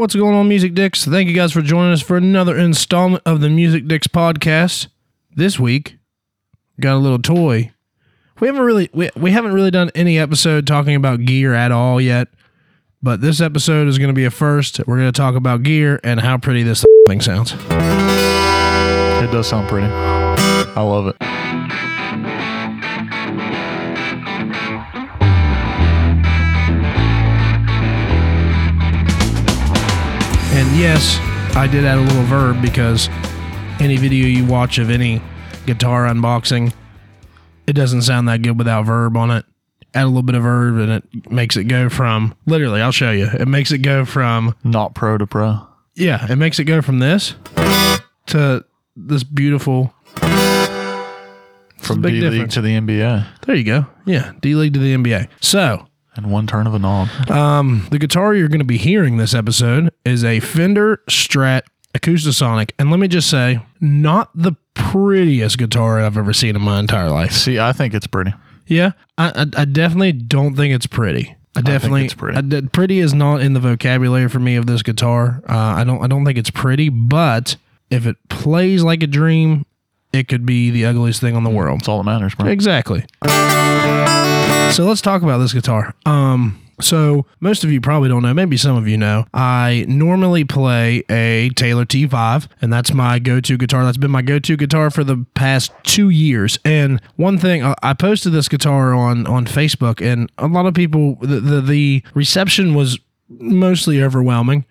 What's going on, Music Dicks? Thank you guys for joining us for another installment of the Music Dicks podcast. This week, got a little toy. We haven't really we, we haven't really done any episode talking about gear at all yet, but this episode is going to be a first. We're going to talk about gear and how pretty this thing sounds. It does sound pretty. I love it. And yes, I did add a little verb because any video you watch of any guitar unboxing, it doesn't sound that good without verb on it. Add a little bit of verb and it makes it go from literally, I'll show you. It makes it go from Not pro to pro. yeah, it makes it go from this to this beautiful From D League difference. to the NBA. there you go. Yeah, D League to the NBA. So And one turn of a knob. Um, the guitar you're going to be hearing this episode is a Fender Strat Acoustasonic, and let me just say, not the prettiest guitar I've ever seen in my entire life. See, I think it's pretty. Yeah, I, I, I definitely don't think it's pretty. I definitely, it's pretty. I pretty is not in the vocabulary for me of this guitar. Uh, I don't, I don't think it's pretty, but if it plays like a dream, it could be the ugliest thing on the world. That's all that matters, bro. Exactly. So let's talk about this guitar. Um, so most of you probably don't know, maybe some of you know. I normally play a Taylor T5, and that's my go-to guitar. That's been my go-to guitar for the past two years. And one thing, I- I posted this guitar on on Facebook, and a lot of people, the the, the reception was mostly overwhelming.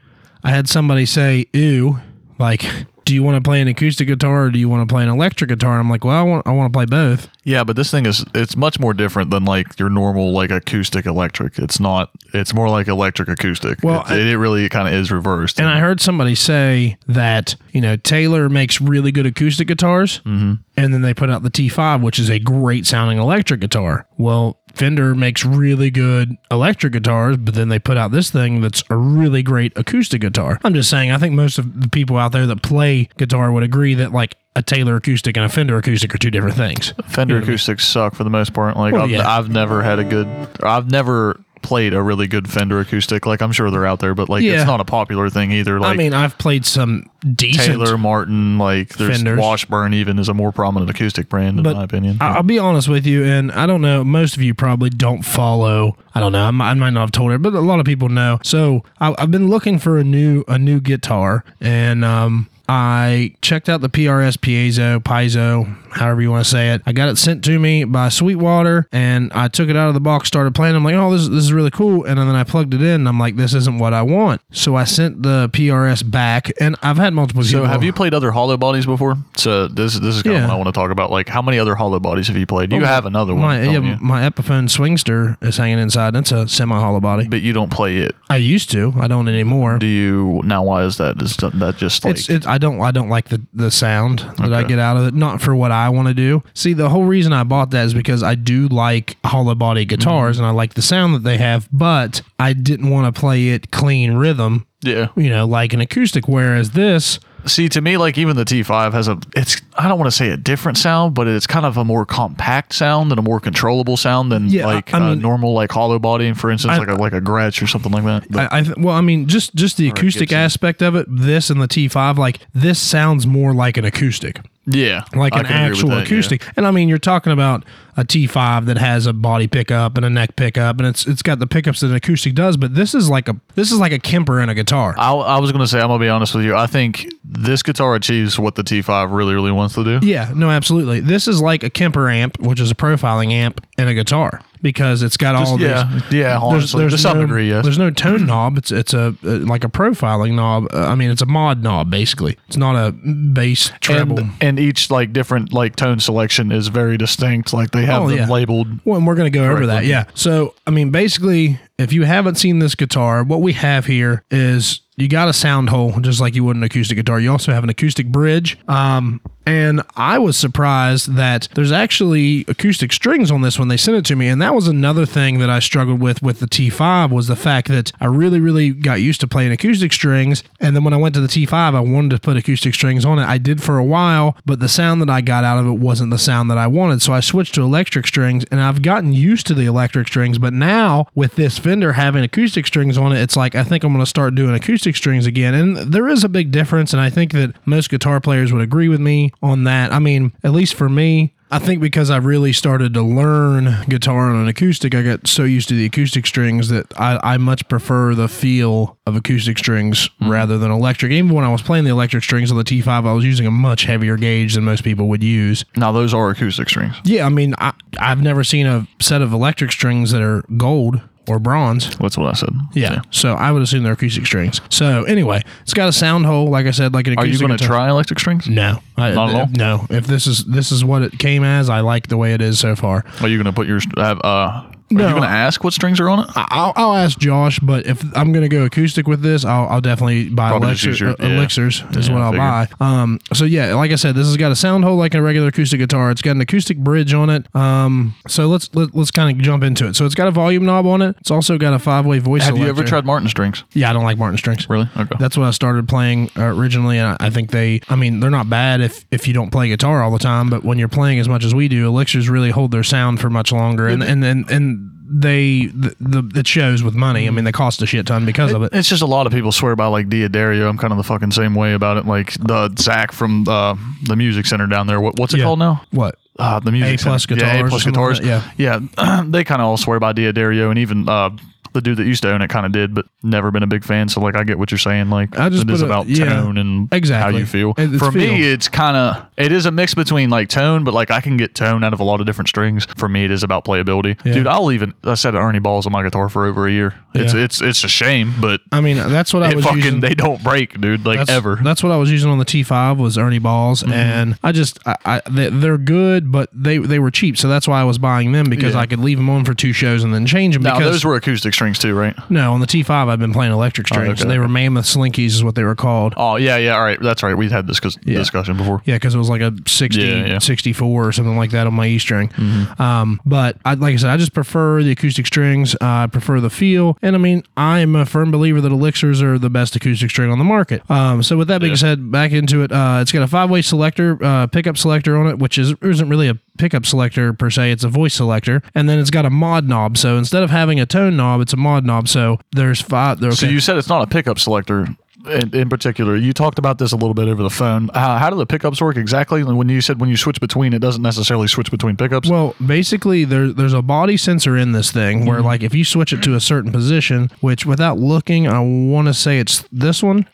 I had somebody say, "Ew," like. Do you want to play an acoustic guitar or do you want to play an electric guitar? I'm like, well, I want, I want to play both. Yeah, but this thing is it's much more different than like your normal like acoustic electric. It's not it's more like electric acoustic. Well, it, it really kind of is reversed. And I heard somebody say that, you know, Taylor makes really good acoustic guitars, Mm-hmm. and then they put out the T5, which is a great sounding electric guitar. Well, Fender makes really good electric guitars, but then they put out this thing that's a really great acoustic guitar. I'm just saying, I think most of the people out there that play guitar would agree that, like, a Taylor acoustic and a Fender acoustic are two different things. Fender acoustics suck for the most part. Like Well, I've, yeah. I've never had a good I've never played a really good Fender acoustic. Like I'm sure they're out there, but like Yeah. it's not a popular thing either. Like I mean, I've played some decent Taylor, Martin, like there's Fenders. Washburn even is a more prominent acoustic brand in But my opinion. I- I'll be honest with you, and I don't know. Most of you probably don't follow. I don't know. I might, I might not have told her, but a lot of people know. So I, I've been looking for a new a new guitar, and um, I checked out the PRS Piezo Piezo, however you want to say it. I got it sent to me by Sweetwater, and I took it out of the box, started playing. I'm like, oh, this this is really cool, and then I plugged it in. And I'm like, this isn't what I want. So I sent the PRS back, and I've had multiple. so people- have you played other hollow bodies before? So this this is kind Yeah. of what I want to talk about. Like how many other hollow bodies have you played? You oh, have another one, My, yeah, you? my Epiphone Swingster is hanging inside. That's a semi hollow body. but you don't play it. I used to. I don't anymore. Do you now? Why is that? Is that just like It's, it's I don't I don't like the the sound that I get out of it. Not for what I want to do. See, the whole reason I bought that is because I do like hollow body guitars Mm-hmm. and I like the sound that they have, but I didn't want to play it clean rhythm. yeah? You know, like an acoustic. Whereas this, See, to me, like even the T5 has a, it's I don't want to say a different sound, but it's kind of a more compact sound and a more controllable sound than Yeah, like I a mean- normal like hollow body, for instance, I- like a like a Gretsch or something like that. But- I, I well, I mean, just just the acoustic aspect of it. This and the T5, like this sounds more like an acoustic. yeah, like an can agree with actual that, yeah. acoustic. And I mean, you're talking about a T5 that has a body pickup and a neck pickup, and it's it's got the pickups that an acoustic does. But this is like a this is like a Kemper and a guitar. I, I was gonna say I'm gonna be honest with you. I think this guitar achieves what the T5 really really wants to do. yeah, no, absolutely. This is like a Kemper amp, which is a profiling amp, and a guitar because it's got all yeah, these. yeah, honestly, to some no, degree, yes. There's no tone knob. It's it's a uh, like a profiling knob. Uh, I mean, it's a mod knob basically. It's not a bass treble. And, and each like different like tone selection is very distinct. Like they have Oh, them yeah. labeled. Well, and we're going to go over that. Yeah. So, I mean, basically, if you haven't seen this guitar, what we have here is you got a sound hole just like you would an acoustic guitar. You also have an acoustic bridge. Um, And I was surprised that there's actually acoustic strings on this when they sent it to me. And that was another thing that I struggled with with the T5 was the fact that I really, really got used to playing acoustic strings. And then when I went to the T5, I wanted to put acoustic strings on it. I did for a while, but the sound that I got out of it wasn't the sound that I wanted. So I switched to electric strings and I've gotten used to the electric strings. But now with this Fender having acoustic strings on it, it's like I think I'm going to start doing acoustic strings again. And there is a big difference. And I think that most guitar players would agree with me on that. I mean, at least for me, I think because I really started to learn guitar on an acoustic, I got so used to the acoustic strings that I, I much prefer the feel of acoustic strings hmm. rather than electric. Even when I was playing the electric strings on the T5, I was using a much heavier gauge than most people would use. Now those are acoustic strings. Yeah, I mean, I, I've never seen a set of electric strings that are gold or bronze. That's what I said. Yeah, so I would assume they're acoustic strings. So anyway, it's got a sound hole, like I said, like an Are you going to try electric strings? No, I, Not at all? No, if this is this is what it came as, I like the way it is so far. Are you going to put your have uh? Are No. you going to ask what strings are on it? I- I'll, I'll ask Josh, but if I'm going to go acoustic with this, I'll, I'll definitely buy Probably just elixir, your- uh, yeah. elixirs is Yeah, what I I'll buy. Um, so yeah, like I said, this has got a sound hole like a regular acoustic guitar. It's got an acoustic bridge on it. Um, so let's let, let's kind of jump into it. So it's got a volume knob on it. It's also got a five way voice. Have you ever tried Martin strings? Yeah, I don't like Martin strings. Really? Okay. That's what I started playing uh, originally, and I I think they. I mean, they're not bad if if you don't play guitar all the time, but when you're playing as much as we do, elixirs really hold their sound for much longer, and and and, and they the, the it shows with money. I mean, they cost a shit ton because of it. It's just a lot of people swear by like D'Addario. I'm kind of the fucking same way about it. Like the Zach from uh, the music center down there. What, what's it Yeah. called now? What? Uh, the music A plus center. Yeah, A plus something like guitars. that, yeah. they kind of all swear by D'Addario, and even uh, the dude that used to own it kind of did, but never been a big fan. So like, I get what you're saying. Like, I just it is a- about yeah, tone and exactly. how you feel. It- For me, it's kind of it is a mix between like tone, but like I can get tone out of a lot of different strings. For me, it is about playability. Yeah. Dude, I'll even I said Ernie balls on my guitar for over a year. It's Yeah. it's it's a shame, but I mean, that's what I was fucking using. they don't break, dude. Like that's, ever. That's what I was using on the T5 was Ernie balls, Mm-hmm. and I just I, I they, they're good, but they they were cheap, so that's why I was buying them because. I could leave them on for two shows and then change them. now because those were acoustic strings too, right? no, on the T5 I've been playing electric strings. okay. They were Mammoth Slinkies, is what they were called. Oh yeah, yeah. All right, that's right. We've had this cause discussion before. Yeah, because it was like a 60, Yeah, yeah. 64 or something like that on my E string. Mm-hmm. Um, but I, like I said, I just prefer the acoustic strings. Uh, I prefer the feel. And I mean, I am a firm believer that elixirs are the best acoustic string on the market. Um, so with that being Yeah. said, back into it, uh, it's got a five way selector, uh, pickup selector on it, which is, isn't really a pickup selector per se, it's a voice selector. And then it's got a mod knob. So instead of having a tone knob, it's a mod knob. So there's five. There, So you said it's not a pickup selector. In, in particular, you talked about this a little bit over the phone. How, how do the pickups work exactly? When you said when you switch between, it doesn't necessarily switch between pickups. Well, basically, there, there's a body sensor in this thing where, mm-hmm. like, if you switch it to a certain position, which without looking, I want to say it's this one.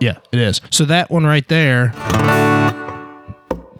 Yeah, it is. So that one right there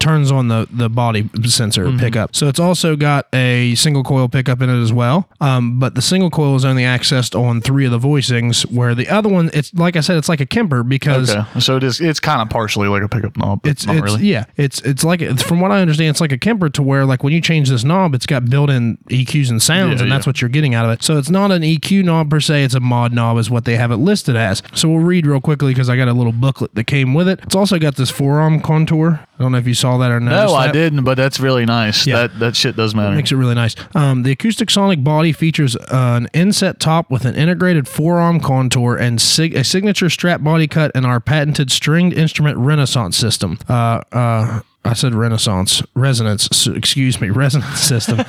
turns on the the body sensor pickup. So it's also got a single coil pickup in it as well. Um, but the single coil is only accessed on three of the voicings, where the other one, it's like I said, it's like a Kemper because okay, so it is. It's kind of partially like a pickup knob. But it's not it's really. yeah it's it's like from what I understand it's like a Kemper to where like when you change this knob it's got built-in EQs and sounds Yeah, and that's yeah. what you're getting out of it so it's not an EQ knob per se it's a mod knob is what they have it listed as so we'll read real quickly because I got a little booklet that came with it it's also got this forearm contour I don't know if you saw that or No, I that. didn't, but that's really nice. Yeah. That that shit does matter. Makes it really nice. Um, the Acoustasonic body features an inset top with an integrated forearm contour and sig- a signature strap body cut and our patented stringed instrument Renaissance system. Uh, uh, I said Renaissance resonance. Excuse me, resonance system.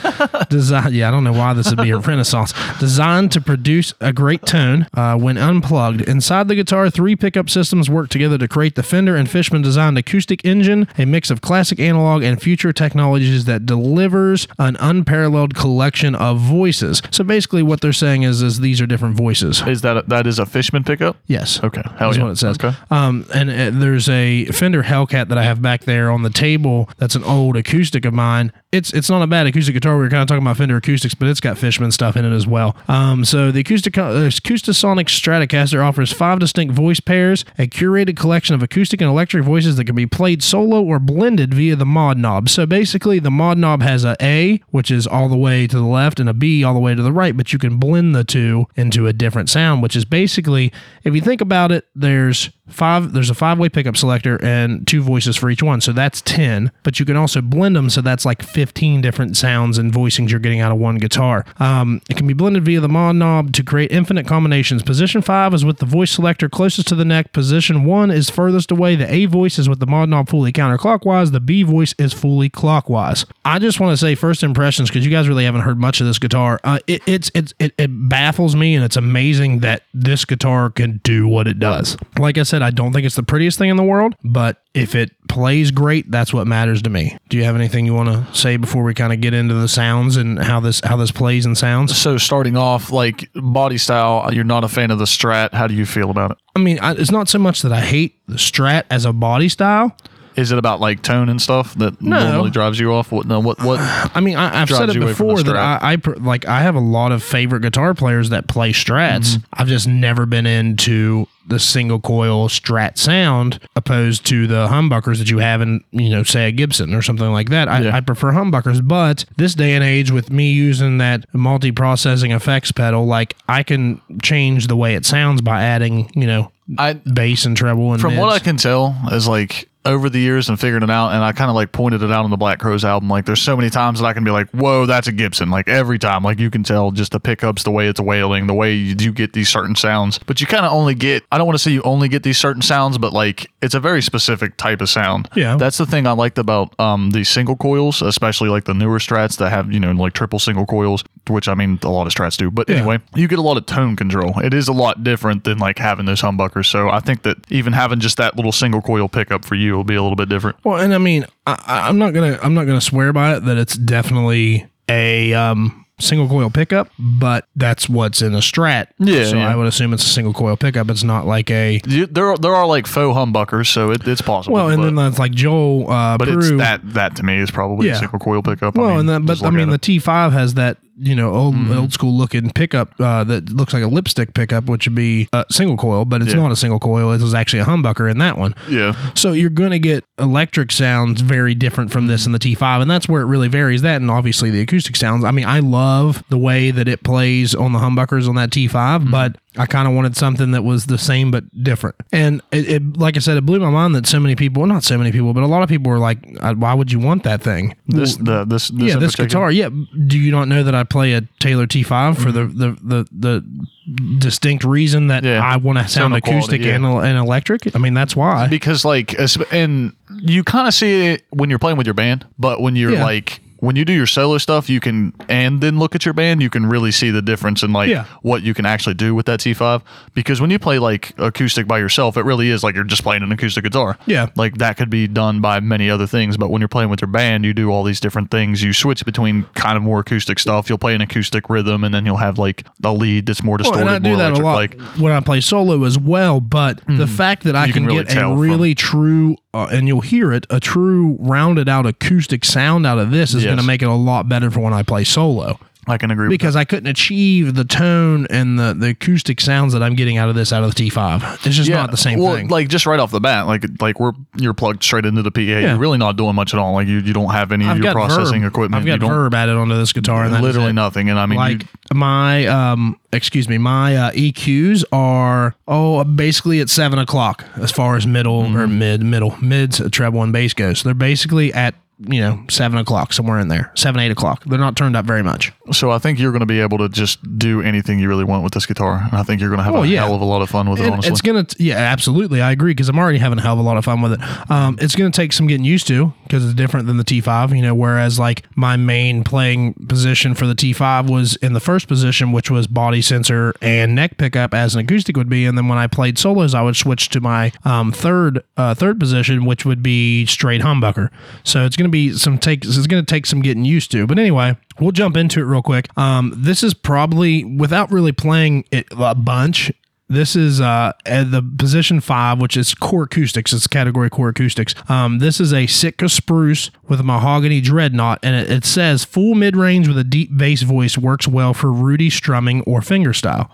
Design. Yeah, I don't know why this would be a Renaissance. Designed to produce a great tone uh, when unplugged. Inside the guitar, three pickup systems work together to create the Fender and Fishman designed acoustic engine, a mix of classic analog and future technologies that delivers an unparalleled collection of voices. So basically, what they're saying is, is these are different voices. Is that a, that is a Fishman pickup? Yes. Okay, hell That's yeah. what it says. Okay. Um, and uh, there's a Fender Hellcat that I have back there on the table. That's an old acoustic of mine. It's it's not a bad acoustic guitar. We were kind of talking about Fender acoustics, but it's got Fishman stuff in it as well. Um, so the acoustic uh, Acoustasonic Stratocaster offers five distinct voice pairs, a curated collection of acoustic and electric voices that can be played solo or blended via the mod knob. So basically, the mod knob has a A, which is all the way to the left, and a B all the way to the right. But you can blend the two into a different sound, which is basically, if you think about it, there's five. There's a five way pickup selector and two voices for each one, so that's ten. But you can also blend them, so that's like fifteen different sounds and voicings you're getting out of one guitar. Um, it can be blended via the mod knob to create infinite combinations. Position five is with the voice selector closest to the neck. Position one is furthest away. The A voice is with the mod knob fully counterclockwise. The B voice is fully clockwise. I just want to say first impressions because you guys really haven't heard much of this guitar. Uh, it, it's it's it, it baffles me and it's amazing that this guitar can do what it does. Like I said, I don't think it's the prettiest thing in the world, but if it plays great, that's what matters to me. Do you have anything you want to say before we kind of get into the sounds and how this how this plays and sounds? So starting off, like body style, you're not a fan of the Strat. How do you feel about it? I mean, I, it's not so much that I hate the Strat as a body style. Is it about like tone and stuff that normally drives you off? What? No, what? What? I mean, I, I've said it you away from the before that I, I like I have a lot of favorite guitar players that play Strats. Mm-hmm. I've just never been into the single coil Strat sound opposed to the humbuckers that you have in you know say a Gibson or something like that. I, Yeah. I prefer humbuckers, but this day and age with me using that multi-processing effects pedal, like I can change the way it sounds by adding you know I bass and treble and from what I can tell is like over the years and figuring it out, and I kind of like pointed it out on the Black Crowes album. Like, there's so many times that I can be like, "Whoa, that's a Gibson!" Like every time, like you can tell just the pickups, the way it's wailing, the way you do get these certain sounds. But you kind of only get. I don't want to say you only get these certain sounds, but like it's a very specific type of sound. Yeah. that's the thing I liked about um these single coils, especially like the newer Strats that have you know like triple single coils, which I mean a lot of Strats do. But Yeah. anyway, you get a lot of tone control. It is a lot different than like having those humbuckers. So I think that even having just that little single coil pickup for you will be a little bit different. Well, and I mean, I, I'm not gonna I'm not gonna swear by it that it's definitely a um, single coil pickup, but that's what's in a Strat. Yeah, so yeah. I would assume it's a single coil pickup. It's not like a You, there are there are like faux humbuckers, so it, it's possible. well, and but, then that's like Joel uh, but it's that that to me is probably Yeah. a single coil pickup. Well, I mean, and then, but I mean, the. T5 has that you know old Mm-hmm. old school looking pickup uh, that looks like a lipstick pickup, which would be a single coil, but it's Yeah. not a single coil. It was actually a humbucker in that one. yeah. So you're going to get electric sounds very different from this in the T5, and that's where it really varies. That and obviously the acoustic sounds. I mean, I love the way that it plays on the humbuckers on that T5, Mm-hmm. but I kind of wanted something that was the same but different. And it, it, like I said, it blew my mind that so many people, well, not so many people, but a lot of people were like, "Uh, "Why would you want that thing?" This the this, this yeah, this particular? guitar. Yeah, do you not know that I play a Taylor T5 for the, Mm-hmm. the the the distinct reason that Yeah. I want to sound Sound quality, acoustic yeah. and, and electric? I mean, that's why. because like and you kind of see it when you're playing with your band but when you're Yeah. like when you do your solo stuff you can and then look at your band you can really see the difference in like Yeah. what you can actually do with that t5 because when you play like acoustic by yourself it really is like you're just playing an acoustic guitar Yeah. like that could be done by many other things but when you're playing with your band you do all these different things you switch between kind of more acoustic stuff you'll play an acoustic rhythm and then you'll have like a lead that's more Well, distorted and I do more that a lot like when I play solo as well. But the mm. fact that I can, can really get a tell from- really true, uh, and you'll hear it, a true rounded out acoustic sound out of this is Yes. going to make it a lot better for when I play solo. I can agree with Because I couldn't achieve the tone and the, the acoustic sounds that I'm getting out of this out of the T5. It's just not the same well, thing. Like just right off the bat, like like we're you're plugged straight into the PA. You're really not doing much at all. Like you, you don't have any of I've your got processing verb. equipment. I've you got don't verb added onto this guitar, and literally nothing. And I mean, like my um excuse me my uh, eqs are oh basically at seven o'clock as far as middle or Mm-hmm. mid middle mids uh, treble and bass goes they're basically at you know seven o'clock somewhere in there seven eight o'clock they're not turned up very much so I think you're going to be able to just do anything you really want with this guitar. And I think you're going to have Oh, a yeah. hell of a lot of fun with it. And Honestly, it's gonna yeah absolutely i agree because i'm already having a hell of a lot of fun with it um it's gonna take some getting used to because it's different than the t5 you know whereas like my main playing position for the t5 was in the first position which was body sensor and neck pickup as an acoustic would be and then when i played solos i would switch to my um third uh third position which would be straight humbucker so it's gonna be some take it's gonna take some getting used to but anyway we'll jump into it real quick um this is probably without really playing it a bunch this is uh, at the position five, which is core acoustics. It's category core acoustics. Um, this is a Sitka spruce with a mahogany dreadnought, and it, it says full mid range with a deep bass voice works well for Rudy strumming or fingerstyle.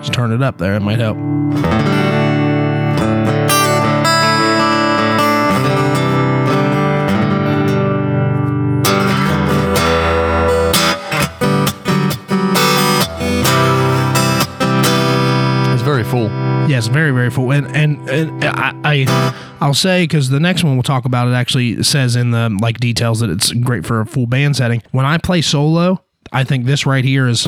Just turn it up there; it might help. Yes, very very full. And and, and I, I I'll say because the next one we'll talk about it actually says in the like details that it's great for a full band setting. When I play solo, I think this right here is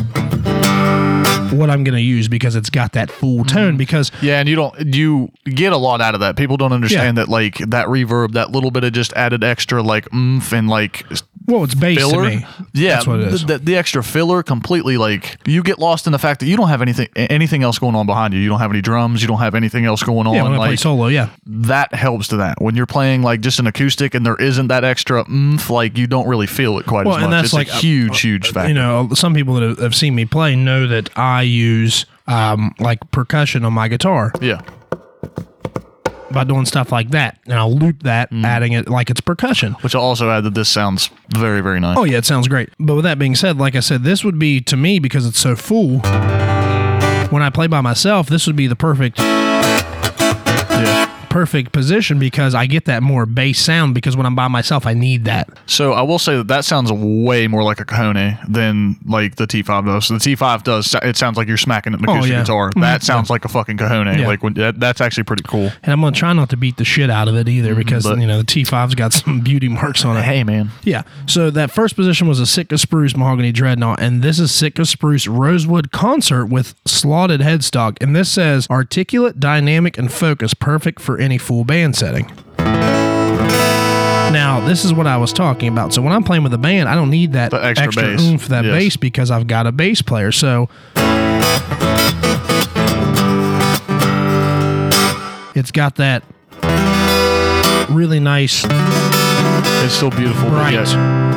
what I'm going to use because it's got that full mm-hmm. tone. Because Yeah, and you don't you get a lot out of that. People don't understand Yeah. that like that reverb, that little bit of just added extra like oomph and like well, it's bass filler. to me. Yeah, that's what it is. The, the, the extra filler completely like you get lost in the fact that you don't have anything anything else going on behind you. You don't have any drums. You don't have anything else going on. yeah, when I play like solo, yeah. that helps to that. When you're playing like just an acoustic and there isn't that extra oomph, like you don't really feel it quite Well, as and that's it's like, a huge, uh, huge factor. You know, some people that have, have seen me play know that I use um, like percussion on my guitar yeah. by doing stuff like that, and I'll loop that, Mm. adding it like it's percussion. Which I'll also add that this sounds very, very nice. Oh yeah, it sounds great. But with that being said, like I said, this would be to me because it's so full. When I play by myself, this would be the perfect. Perfect position because I get that more bass sound because when I'm by myself, I need that. So I will say that that sounds way more like a Cajon than like the T5 does. So the T5 does. It sounds like you're smacking an acoustic Oh, yeah. guitar. Mhm. That sounds like a fucking Cajon. Yeah. Like when that, that's actually pretty cool. And I'm gonna try not to beat the shit out of it either because but- you know the T5's got some beauty marks on it. Hey man, Yeah. So that first position was a Sitka Spruce Mahogany Dreadnought, and this is Sitka Spruce Rosewood Concert with slotted headstock. And this says articulate, dynamic, and focus, perfect for any full band setting. Now, this is what I was talking about. So when I'm playing with a band, I don't need that The extra extra, bass. oomph, that Yes. bass, because I've got a bass player. So it's got that really nice it's still beautiful. but Right. yet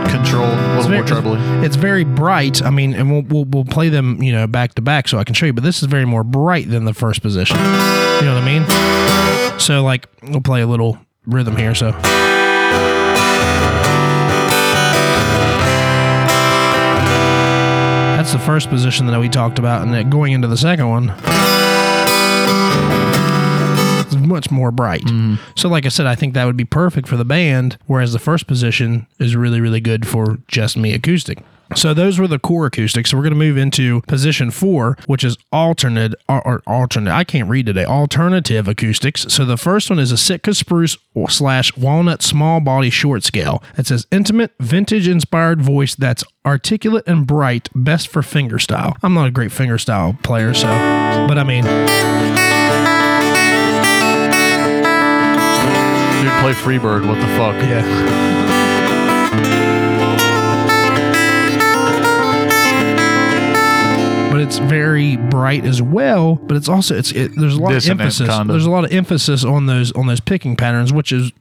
controlled, a little more trebly. It's very bright. I mean, and we'll, we'll we'll play them, you know, back to back, so I can show you. But this is very more bright than the first position. You know what I mean? So, like, we'll play a little rhythm here. So, that's the first position that we talked about, and then going into the second one. it's Much more bright. Mm-hmm. So, like I said, I think that would be perfect for the band, whereas the first position is really, really good for just me acoustic. So those were the core acoustics. So we're going to move into position four, which is alternate or, or alternate. I can't read today. Alternative acoustics. So the first one is a Sitka spruce slash walnut small body short scale. It says intimate, vintage inspired voice that's articulate and bright, best for fingerstyle. I'm not a great fingerstyle player, so but I mean, Dude, play Freebird. What the fuck? yeah. But it's very bright as well. But it's also it's it, there's a lot Dissonant, of emphasis. kinda. There's a lot of emphasis on those on those picking patterns, which is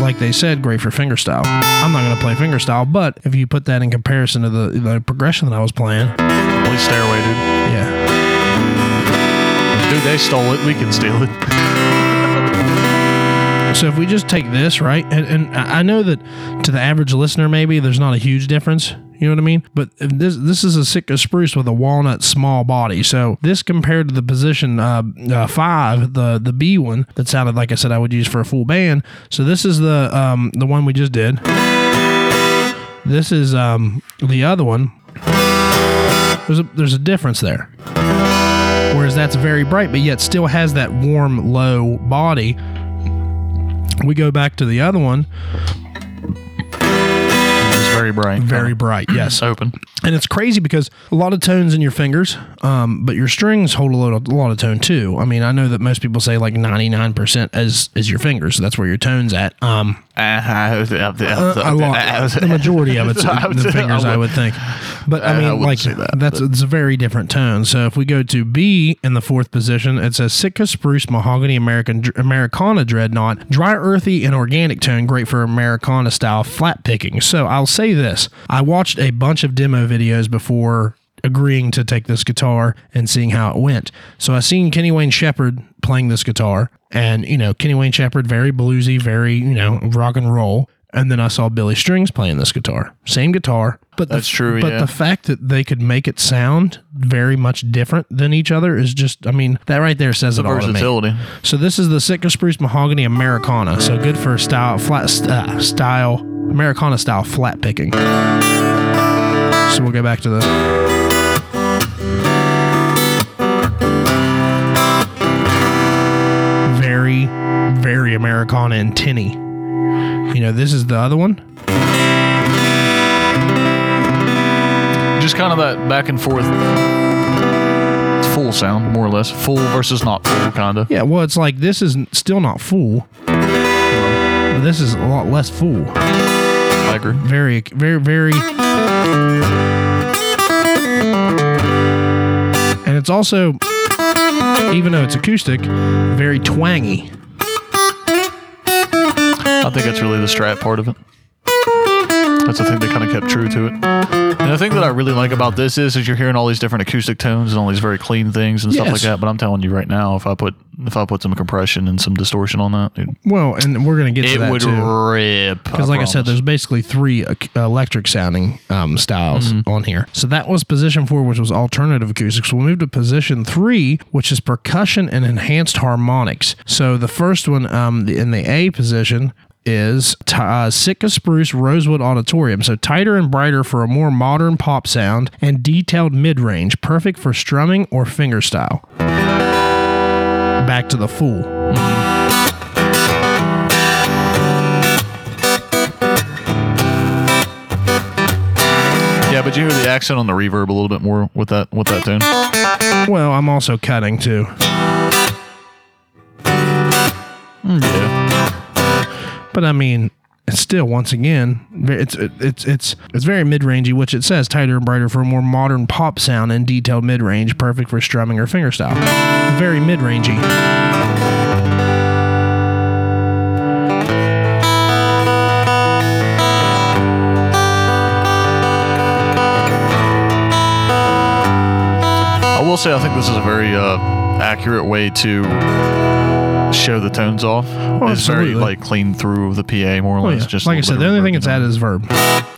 like they said, great for fingerstyle. I'm not going to play fingerstyle, but if you put that in comparison to the, the progression that I was playing, Play Stairway, dude. yeah, Dude, they stole it. We can steal it. So if we just take this, right, and, and I know that to the average listener, maybe there's not a huge difference. You know what I mean? But this this is a Sitka spruce with a walnut small body. So this compared to the position uh, uh, five, the the B one that sounded like I said I would use for a full band. So this is the um, the one we just did. This is um, the other one. There's a, there's a difference there. Whereas that's very bright, but yet still has that warm low body we go back to the other one very bright. very bright yes. Open. and it's crazy because a lot of tones in your fingers um, but your strings hold a lot, of, a lot of tone too. I mean i know that most people say like 99% as is your fingers. So that's where your tone's at. Um, Uh, a lot, the majority of it's the fingers I would- think. But i mean like that, that's it's a very different tone. So if we go to b in the fourth position it says sitka spruce mahogany american americana dreadnought dry earthy and organic tone great for americana style flat picking. So i'll say this i watched a bunch of demo videos before agreeing to take this guitar and seeing how it went. So I seen Kenny Wayne Shepherd playing this guitar, and you know Kenny Wayne Shepherd very bluesy, very you know rock and roll. And then I saw Billy Strings playing this guitar, same guitar, but that's the, true. But yeah. the fact that they could make it sound very much different than each other is just, I mean, that right there says the it all. Versatility. So this is the Sitka Spruce Mahogany Americana. So good for style flat uh, style Americana style flat picking. So we'll go back to the. Very, very Americana and tinny. You know, this is the other one. Just kind of that back and forth full sound, more or less. Full versus not full, kind of. Yeah, well, it's like this is still not full. This is a lot less full. I agree. Very, very, very. And it's also, even though it's acoustic, very twangy. I think that's really the strat part of it. That's the thing they kind of kept true to it. And the thing that I really like about this is, is you're hearing all these different acoustic tones and all these very clean things and stuff Yes. like that. But I'm telling you right now, if I put if I put some compression and some distortion on that, dude, Well, and we're gonna get to it that would too. rip. Because, like I said, there's basically three ac- electric sounding um, styles Mm-hmm. on here. So that was position four, which was alternative acoustics. We'll move to position three, which is percussion and enhanced harmonics. So the first one um, the, in the A position is uh, Sitka Spruce Rosewood Auditorium. So tighter and brighter for a more modern pop sound and detailed mid range, perfect for strumming or fingerstyle. Back to the Fool. yeah, but you hear the accent on the reverb a little bit more with that with that tune. Well, I'm also cutting too. Yeah, But I mean, still once again, it's it's it's it's very mid rangey, which it says tighter and brighter for a more modern pop sound and detailed mid range, perfect for strumming or fingerstyle. Very mid rangey. I will say I think this is a very uh, accurate way to show the tones off. it's very like clean through the PA more or Oh, less. yeah. Just like I said, the only thing it's added is verb.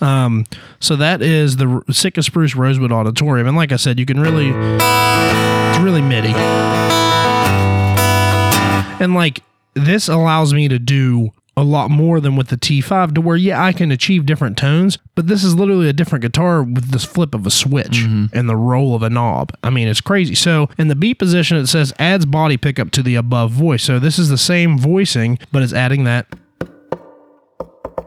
Um, so that is the Sitka Spruce Rosewood Auditorium, and like I said, you can really, it's really MIDI, and like this allows me to do a lot more than with the T5 to where yeah I can achieve different tones, but this is literally a different guitar with this flip of a switch mm-hmm. and the roll of a knob. I mean it's crazy. So in the B position it says adds body pickup to the above voice. So this is the same voicing, but it's adding that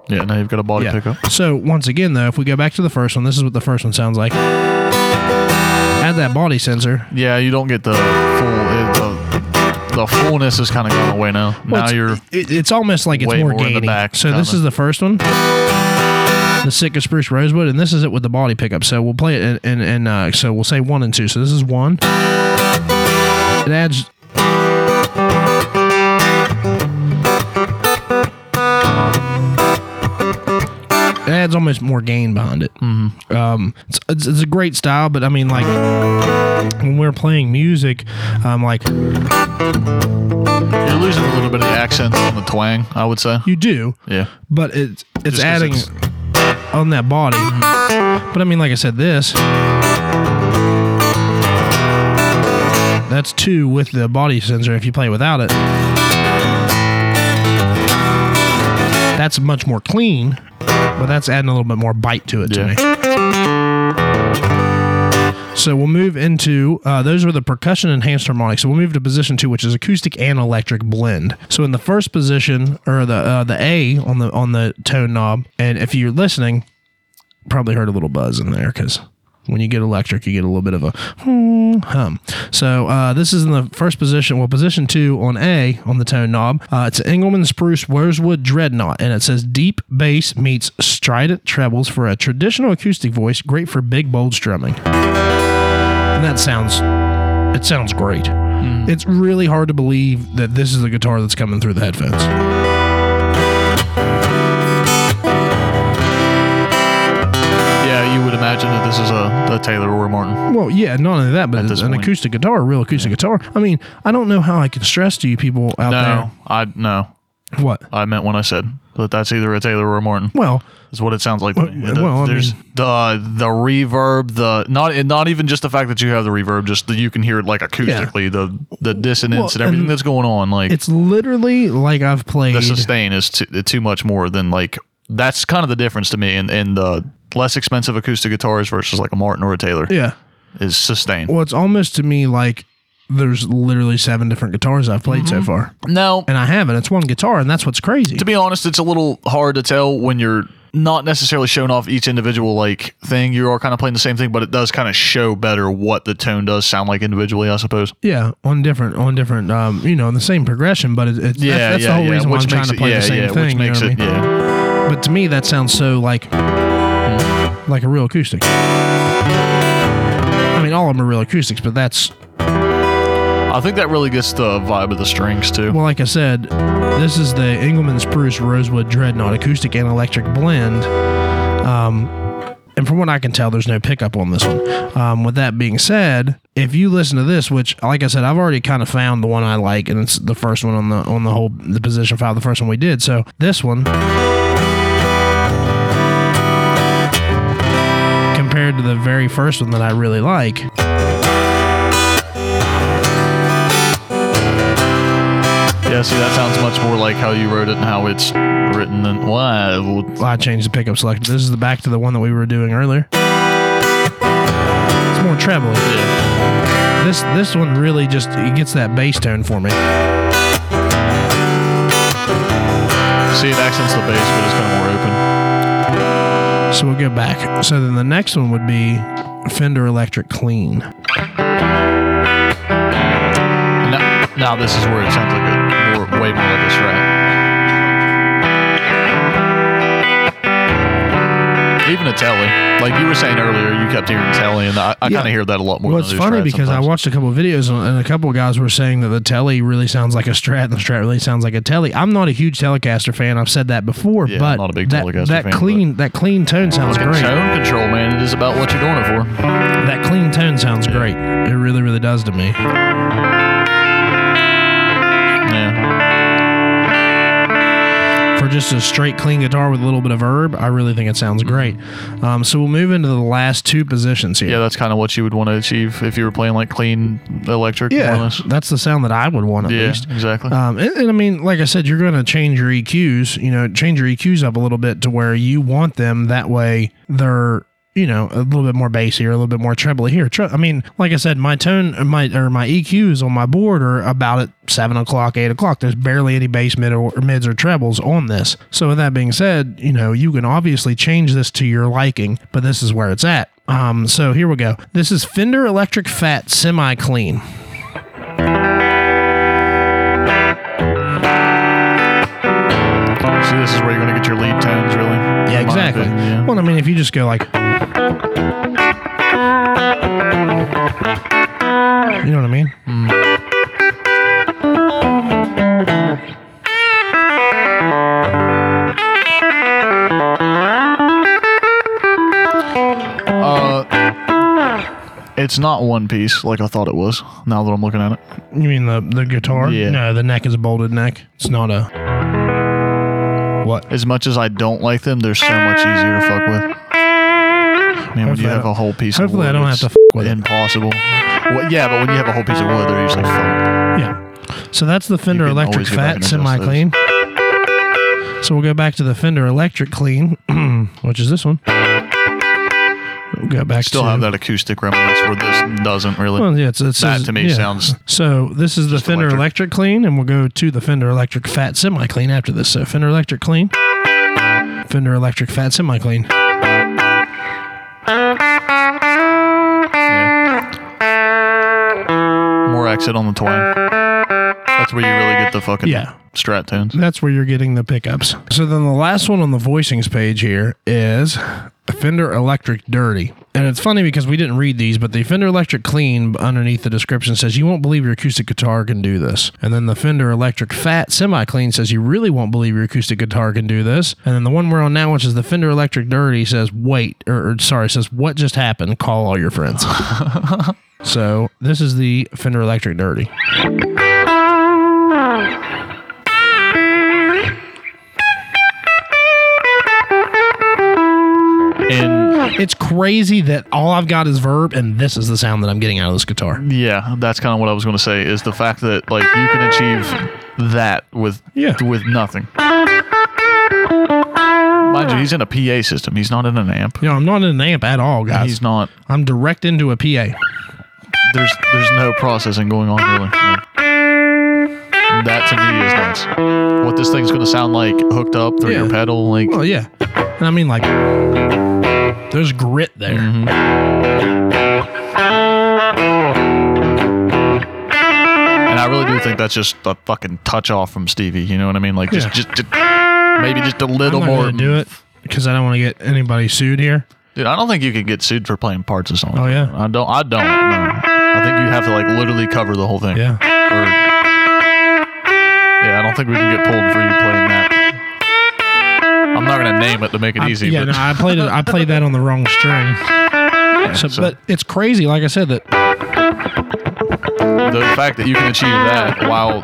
Yeah, now you've got a body pickup. so once again, though, if we go back to the first one, this is what the first one sounds like. Add that body sensor. Yeah, you don't get the full. It, the, the fullness is kind of gone away now. Well, now you're it- it's almost like it's way more more in the gainy. back, so this kinda. is the first one, the Sitka Spruce Rosewood, and this is it with the body pickup. So we'll play it, and and uh, so we'll say one and two. So this is one. It adds. Adds almost more gain behind it. Mm-hmm. Um, it's, it's, it's a great style, but I mean, like when we're playing music, I'm like you're losing a little bit of the accent and the twang. I would say. you do, Yeah. but it's it's Just adding it's- on that body. But I mean, like I said, this that's two with the body sensor. If you play without it, that's much more clean, but that's adding a little bit more bite to it to me. So we'll move into uh, those are the percussion enhanced harmonics. So we'll move to position two, which is acoustic and electric blend. So in the first position, or the uh, the A on the on the tone knob, and if you're listening, probably heard a little buzz in there because when you get electric, you get a little bit of a hmm, hum. So uh, this is in the first position. Well, position two on A on the tone knob. Uh, it's an Engelmann Spruce Rosewood Dreadnought, and it says deep bass meets strident trebles for a traditional acoustic voice, great for big bold strumming. And that sounds, it sounds great. It's really hard to believe that this is the guitar that's coming through the headphones. Yeah, you would imagine this is a, a Taylor or Martin. Well, yeah, not only that, but At it's this an point. acoustic guitar, a real acoustic guitar. I mean, I don't know how I can stress to you people out No, I no. there. What? I meant when I said that that's either a Taylor or a Martin. Well, Is what it sounds like. to me. Well, The- well, I there's mean- the uh, the reverb, the not not even just the fact that you have the reverb, just that you can hear it like acoustically, the the dissonance Well, and everything and that's going on. Like it's literally like I've played. the sustain is too, too much more than like that's kind of the difference to me in, in the less expensive acoustic guitars versus like a Martin or a Taylor yeah. is sustained. Well, it's almost to me like there's literally seven different guitars I've played so far, No, and I haven't. It's one guitar, and that's what's crazy. to be honest, it's a little hard to tell when you're not necessarily showing off each individual like thing. You are kind of playing the same thing, but it does kind of show better what the tone does sound like individually, I suppose. Yeah, on different, on different, um, you know, in the same progression, but it, it's Yeah, that's, that's yeah, the whole yeah. reason why I'm trying makes to it, play yeah, the same yeah, thing. which you know makes what I it, mean? yeah. But to me, that sounds so like like a real acoustic. I mean, all of them are real acoustics, but that's I think that really gets the vibe of the strings too. well, like I said, this is the Engelmann Spruce Rosewood Dreadnought acoustic and electric blend. Um, and from what I can tell, there's no pickup on this one. Um, with that being said, if you listen to this, which, like I said, I've already kind of found the one I like, and it's the first one on the on the whole the position file, the first one we did. So this one, compared to the very first one that I really like, Yeah, see, that sounds much more like how you wrote it and how it's written than why. Well, I changed the pickup selector. This is the back to the one that we were doing earlier. It's more treble. Yeah. This this one really just it gets that bass tone for me. See, it accents the bass, but it's kind of more open. So we'll go back. So then the next one would be Fender Electric Clean. Now, now this is where it sounds like a more, way more like a strat. Even a telly, like you were saying earlier, you kept hearing telly, and I, I Yeah. kind of hear that a lot more. Well, it's funny because I watched a couple of videos and- a couple of guys were saying that the Telly really sounds like a Strat and the Strat really sounds like a Telly. I'm not a huge Telecaster fan. I've said that before, Yeah, but not a big that, Telecaster that fan, clean that clean tone sounds great. tone control, man. It is about what you're doing it for. That clean tone sounds great. It really, really does to me. Yeah. For just a straight clean guitar with a little bit of herb, I really think it sounds great. Um, so we'll move into the last two positions here. Yeah, that's kind of what you would want to achieve if you were playing like clean electric. Yeah, that's the sound that I would want at Yeah, least. exactly. Um, and, and I mean, like I said, you're going to change your EQs. You know, change your EQs up a little bit to where you want them. That way, they're you know a little bit more bassy or a little bit more trebly here. I mean, like I said, my tone, my or my EQs on my board are about at seven o'clock, eight o'clock. There's barely any bass mid or, or mids or trebles on this. So with that being said, you know you can obviously change this to your liking, but this is where it's at. Um, so here we go. This is Fender Electric Fat Semi Clean. See, this is where you're going to get your lead tones, really. Exactly. yeah. Well, I mean, if you just go like, you know what I mean? Uh, It's not one piece like I thought it was. Now that I'm looking at it, You mean the the guitar? Yeah. No, the neck is a bolted neck. It's not a. What? as much as I don't like them, they're so much easier to fuck with. Man, when Hopefully you I have don't- a whole piece hopefully I of wood, don't have it's to f- with it. impossible. Well, yeah, but when you have a whole piece of wood, they're usually fucked. Yeah. So that's the Fender can Electric always go back Fat and adjust Semi Clean. So we'll go back to the Fender Electric Clean, which is this one. Go back. Still to have that acoustic remnants where this doesn't really. Well, yeah, it's, it that says- to me yeah. sounds So this is the Fender electric. electric. Clean, and we'll go to the Fender Electric Fat Semi Clean after this. So Fender Electric Clean, Fender Electric Fat Semi Clean. more exit on the twang. That's where you really get the fucking Yeah. strat tones. That's where you're getting the pickups. So then the last one on the voicings page here is Fender Electric Dirty. And it's funny because we didn't read these, but the Fender Electric Clean underneath the description says you won't believe your acoustic guitar can do this. And then the Fender Electric Fat Semi Clean says you really won't believe your acoustic guitar can do this. And then the one we're on now, which is the Fender Electric Dirty, says wait, or, or sorry, says what just happened? Call all your friends. so this is the Fender Electric Dirty. And ah. It's crazy that all I've got is verb, and this is the sound that I'm getting out of this guitar. yeah, that's kind of what I was going to say is the fact that like you can achieve that with Yeah. with nothing. Mind you, he's in a PA system. He's not in an amp. Yeah, I'm not in an amp at all, guys. He's not. I'm direct into a PA. there's there's no processing going on really. Like, that to me is nice. What this thing's gonna sound like hooked up through Yeah. your pedal, like Well, yeah. And I mean, like, there's grit there. Mm-hmm. and I really do think that's just a fucking touch off from Stevie. You know what I mean? Like just Yeah. just, just maybe just a I'm little not more. gonna do it because I don't want to get anybody sued here. Dude, I don't think you can get sued for playing parts of songs. Oh, yeah? I don't. I don't. No. I think you have to like literally cover the whole thing. Yeah. Or, yeah, I don't think we can get pulled for you playing that. I'm not gonna name it to make it I- easy. yeah, but no, I played it. I played that on the wrong string. So, so- but it's crazy. Like I said, that the fact that you can achieve that while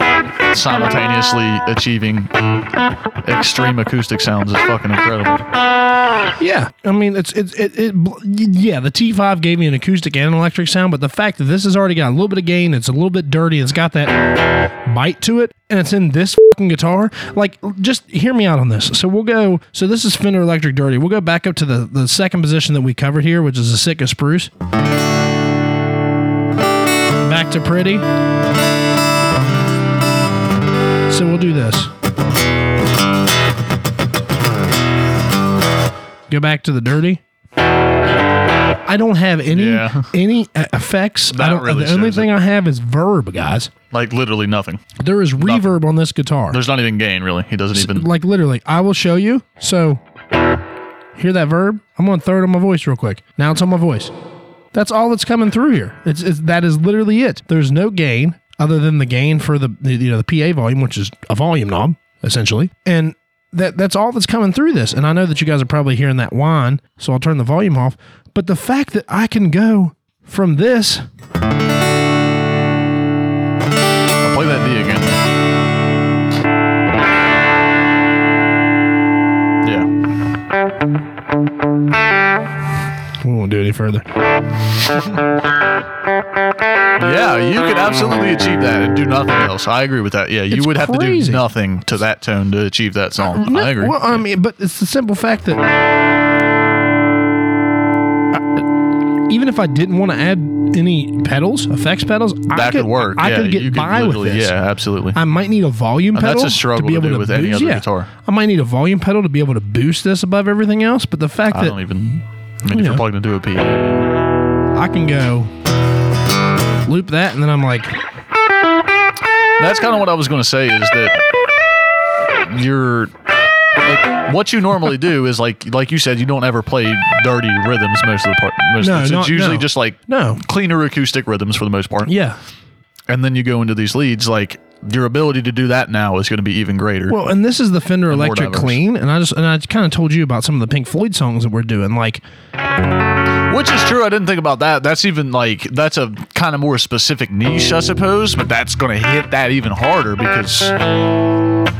simultaneously achieving extreme acoustic sounds is fucking incredible. yeah, I mean, it's it's it, it yeah. The T5 gave me an acoustic and an electric sound, but the fact that this has already got a little bit of gain, it's a little bit dirty, it's got that bite to it, and it's in this fucking guitar. Like, just hear me out on this. So we'll go. So this is Fender Electric Dirty. We'll go back up to the the second position that we covered here, which is the Sitka Spruce. Back to pretty. So we'll do this. Go back to the dirty. I don't have any Yeah. any effects. I That don't. really the only thing I have is verb, guys. Like literally nothing. There is reverb on this guitar. There's not even gain really. He doesn't even. like literally, I will show you. So, hear that verb? I'm gonna throw it on my voice real quick. Now it's on my voice. That's all that's coming through here. It's, it's that is literally it. There's no gain other than the gain for the, the you know the PA volume, which is a volume knob essentially, and that that's all that's coming through this. And I know that you guys are probably hearing that whine, so I'll turn the volume off. But the fact that I can go from this I'll Play that D again. Yeah. we won't do any further. Yeah, you could absolutely achieve that and do nothing else. I agree with that. Yeah, you It's would have to do nothing to that tone to achieve that song. I agree. Well, I mean, but it's the simple fact that I- even if I didn't want to add any pedals, effects pedals, I that could, work. I yeah, could get could by with this. Yeah, absolutely. I might need a volume And that's pedal a struggle to be to able do to with any other yeah. guitar. I might need a volume pedal to be able to boost this above everything else. But the fact I that I don't even. I mean, if you're plugged into a PA, I can go loop that, and then I'm like, that's kind of what I was going to say. Is that you're like what you normally do is like like you said, you don't ever play dirty rhythms most of the part. Most No, of the, not- it's usually no. just like no, cleaner acoustic rhythms for the most part. yeah. And then you go into these leads, like your ability to do that now is going to be even greater. Well, and this is the Fender more Electric. Clean, and I just and I kind of told you about some of the Pink Floyd songs that we're doing, like Which is true. I didn't think about that. That's even like that's a kind of more specific niche, I suppose. But that's going to hit that even harder because and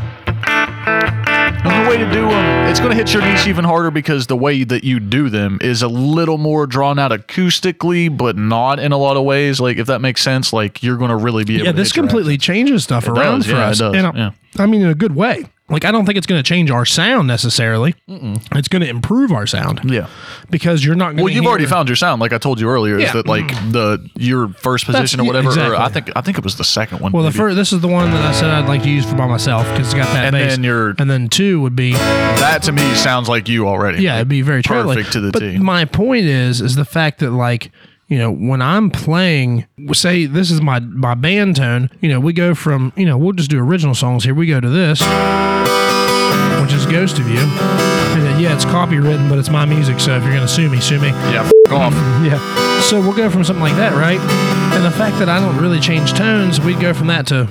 way to do them, it's going to hit your niche even harder because the way that you do them is a little more drawn out acoustically, but not in a lot of ways. Like if that makes sense, like you're going to really be able. yeah, this completely changes stuff around does, for yeah, it us. does, and yeah. I mean, in a good way. Like, I don't think it's going to change our sound necessarily. It's going to improve our sound Yeah. because you're not going. Well, you've already found your sound, like I told you earlier. Is that like mm-hmm. the your first position or yeah, whatever? Or. I think I think it was the second one. Well, the first, this is the one that I said I'd like to use for by myself because it's got that And bass. then your- and then two would be that to me sounds like you already. yeah, it'd be very perfect to the but T. my point is, is the fact that like you know when I'm playing, say this is my my band tone. You know, we go from you know we'll just do original songs here. We go to this, which is Ghost of You. And then, yeah, it's copywritten, but it's my music. So if you're gonna sue me, sue me. Yeah, f- off. Yeah. So we'll go from something like that, right? And the fact that I don't really change tones, we'd go from that to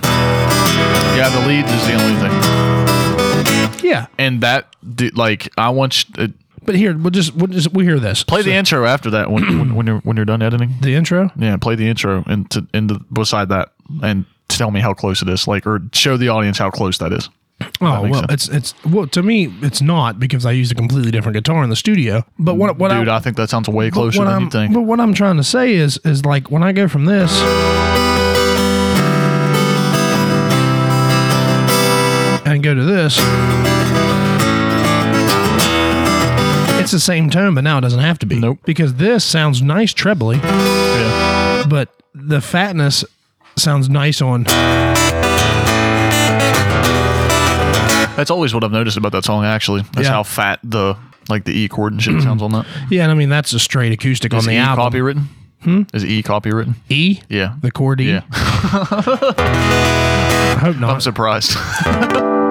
Yeah, the leads is the only thing. yeah. And that, d- like, I want you to But here, we'll just we'll just we'll hear this. play So- the intro after that when, when when you're when you're done editing. the intro. Yeah, play the intro and to into beside that and tell me how close it is. Like, or show the audience how close that is. Oh well, it's it's well to me it's not because I use a completely different guitar in the studio. But what what Dude, I, I think that sounds way closer than I'm, you think. But what I'm trying to say is is like when I go from this and go to this, it's the same tone, but now it doesn't have to be. Nope. Because this sounds nice trebly, Yeah. but the fatness sounds nice on. That's always what I've noticed about that song. Actually, that's Yeah. how fat the like the E chord and shit sounds on that. Yeah, and I mean that's a straight acoustic Is on the E album. copy written? Hmm? Is E copy written? E, Yeah. the chord E. Yeah. I hope not. I'm surprised.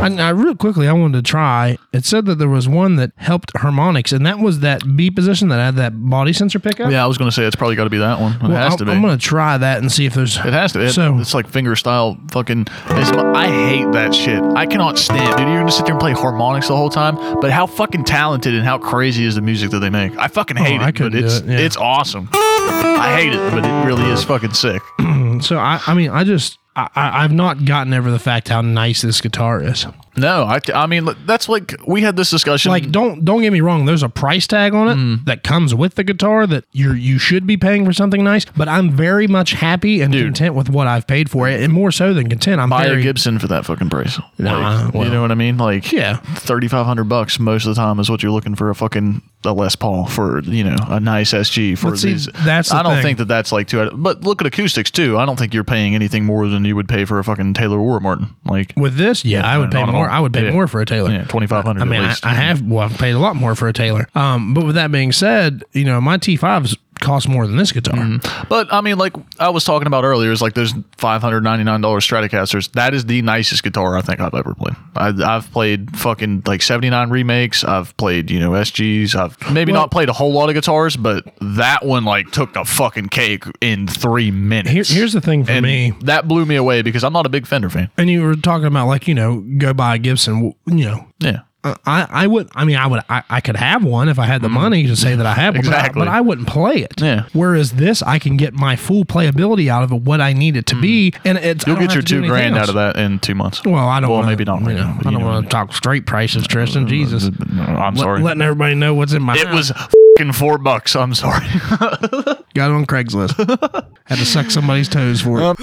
I, I real quickly, I wanted to try. It said that there was one that helped harmonics, and that was that B position that had that body sensor pickup. yeah, I was gonna say it's probably got to be that one. It Well, has I'm, to be. I'm gonna try that and see if there's. It has to. It, So- it's like finger style fucking. It's, I hate that shit. I cannot stand. Dude, you're gonna sit there and play harmonics the whole time. But how fucking talented and how crazy is the music that they make? I fucking oh, hate Oh, I it, but it's it, yeah. it's awesome. I hate it, but it really is fucking sick. So I, I mean, I just, I, I've not gotten over the fact how nice this guitar is. No, I, I mean that's like we had this discussion. Like, don't don't get me wrong. There's a price tag on it Mm. that comes with the guitar that you're you should be paying for something nice. But I'm very much happy and Dude. content with what I've paid for it, and more so than content. I'm buy very a Gibson for that fucking price. Nah, Like, well. you know what I mean? Like, Yeah. thirty five hundred bucks most of the time is what you're looking for a fucking a Les Paul for you know a nice SG for see, these. that's I don't thing. think that that's like too. But look at acoustics too. I don't think you're paying anything more than you would pay for a fucking Taylor or Martin. Like, with this. Yeah, I would pay more. I would pay Yeah. more for a Taylor. yeah, twenty five hundred I mean, I. I have well, I've paid a lot more for a Taylor. Um, but with that being said, you know, my T5s cost more than this guitar. Mm-hmm. But I mean, like I was talking about earlier, is like there's five hundred ninety nine dollars Stratocasters. That is the nicest guitar I think I've ever played. I, I've played fucking like seventy nine remakes. I've played you know SGs. I've maybe Well- not played a whole lot of guitars, but that one like took the fucking cake in three minutes. Here, here's the thing for and me. that blew me away because I'm not a big Fender fan. And you were talking about like you know go buy a Gibson. You know, Yeah. Uh, I I would. I mean, I would. I, I could have one if I had the money to say that I have one. but I-. Exactly. But I, wouldn't play it. Yeah. Whereas this, I can get my full playability out of it, what I need it to be, and it's. You'll get your two grand out of that in two months. Well, I don't. Well, wanna, maybe not You know, now, I don't want to talk straight prices, Tristan. Jesus, I'm Let- sorry. letting everybody know what's in my. it house. was fucking four bucks. I'm sorry. got it on Craigslist. Had to suck somebody's toes for it. Um,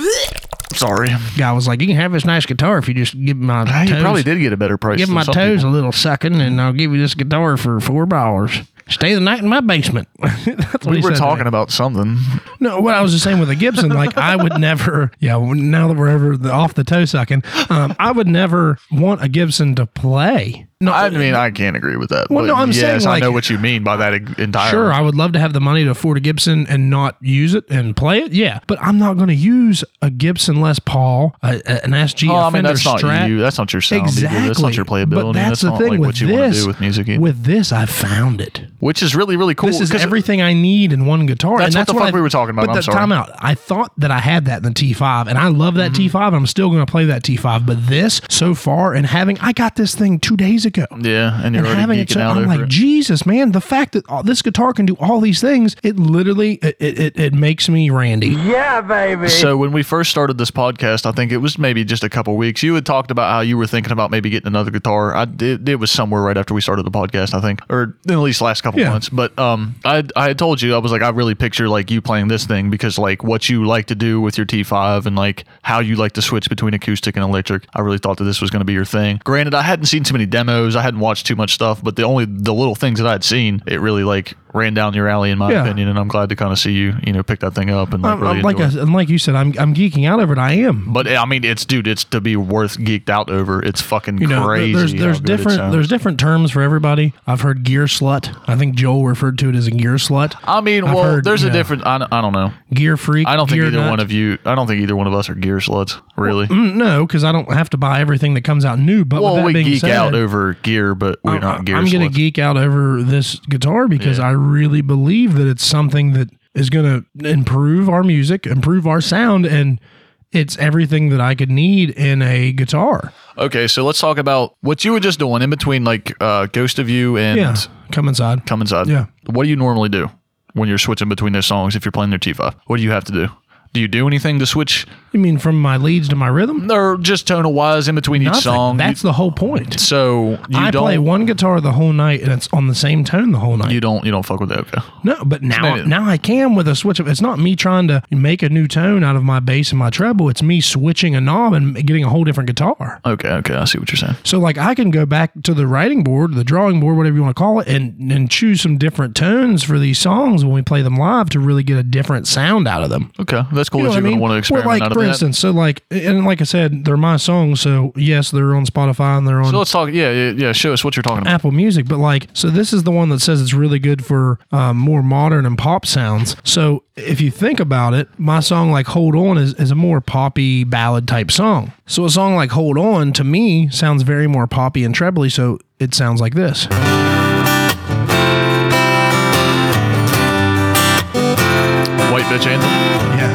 sorry. Guy was like, "You can have this nice guitar if you just give my Hey, toes. probably did get a better price. Give my toes people. a little sucking, and I'll give you this guitar for four dollars. Stay the night in my basement." That's what We he were talking about something. No, what I was just saying with the Gibson, like I would never. Yeah, now that we're over the, off the toe sucking, um, I would never want a Gibson to play. No, I mean, I can't agree with that. Well, no, I'm yes, saying, I know what you mean by that entirely. Sure, I would love to have the money to afford a Gibson and not use it and play it. Yeah, but I'm not going to use a Gibson Les Paul, a, a- an SG, Oh, I mean, that's not Strat. you. That's not your sound. Exactly. Either. That's not your playability. But that's, the not thing like with what you this. want to do with music. Either. With this, I found it. which is really, really cool. This is everything I need in one guitar. That's and what that's the fuck I- we were talking about. But I'm the sorry. time out. I thought that I had that in the T5, and I love that Mm-hmm. T5. I'm still going to play that T5. But this, so far, and having, I got this thing two days ago. Yeah, and you're And already having it, so out I'm over like, it. Jesus, man! The fact that all, this guitar can do all these things, it literally, it, it, it, it makes me Randy. Yeah, baby. So when we first started this podcast, I think it was maybe just a couple weeks. You had talked about how you were thinking about maybe getting another guitar. I did. It was somewhere right after we started the podcast, I think, or at least last couple Yeah. months. But um, I I had told you I was like I really picture like you playing this thing because like what you like to do with your T5 and like how you like to switch between acoustic and electric. I really thought that this was going to be your thing. Granted, I hadn't seen too many demos. I hadn't watched too much stuff, but the only the little things that I'd seen, it really like ran down your alley in my Yeah. opinion. And I'm glad to kind of see you you know pick that thing up and like I'm, really I'm like, it. and like you said, I'm, I'm geeking out over it. I am. But I mean, it's dude, it's to be worth geeked out over. It's fucking You know, crazy. there's there's different there's different terms for everybody. I've heard gear slut. I think Joel referred to it as a gear slut. I mean, I've well, heard, there's a know, different. I, don't- I don't know. gear freak. I don't think either nut. one of you. I don't think either one of us are gear sluts. Really. Mm, No, because I don't have to buy everything that comes out new. But well, that we geek said, out over gear, but we're not gear I'm going to geek out over this guitar because I really believe that it's something that is going to improve our music, improve our sound, and it's everything that I could need in a guitar. okay, so let's talk about what you were just doing in between, like uh, Ghost of You and Yeah, come inside. Come Inside. Yeah. What do you normally do when you're switching between those songs if you're playing their T5? What do you have to do? Do you do anything to switch You mean from my leads to my rhythm? or just tonal wise in between each Nothing. song? That's the whole point. so you I don't play one guitar the whole night and it's on the same tone the whole night. you don't you don't fuck with that. Okay. no, but now maybe- now I can with a switch. It's not me trying to make a new tone out of my bass and my treble. It's me switching a knob and getting a whole different guitar. Okay, okay, I see what you're saying. So like I can go back to the writing board, the drawing board, whatever you want to call it, and and choose some different tones for these songs when we play them live to really get a different sound out of them. Okay, that's cool You know that what I mean? gonna want to Well, experiment like for that. instance, so like and like I said, they're my songs, so yes, they're on Spotify and they're on so let's talk. Yeah, yeah, yeah. Show us what you're talking about. Apple Music, but like, so this is the one that says it's really good for um, more modern and pop sounds. So if you think about it, my song like Hold On is, is a more poppy ballad type song. So a song like Hold On to me sounds very more poppy and trebly. So it sounds like this. Bitch anthem. Yeah.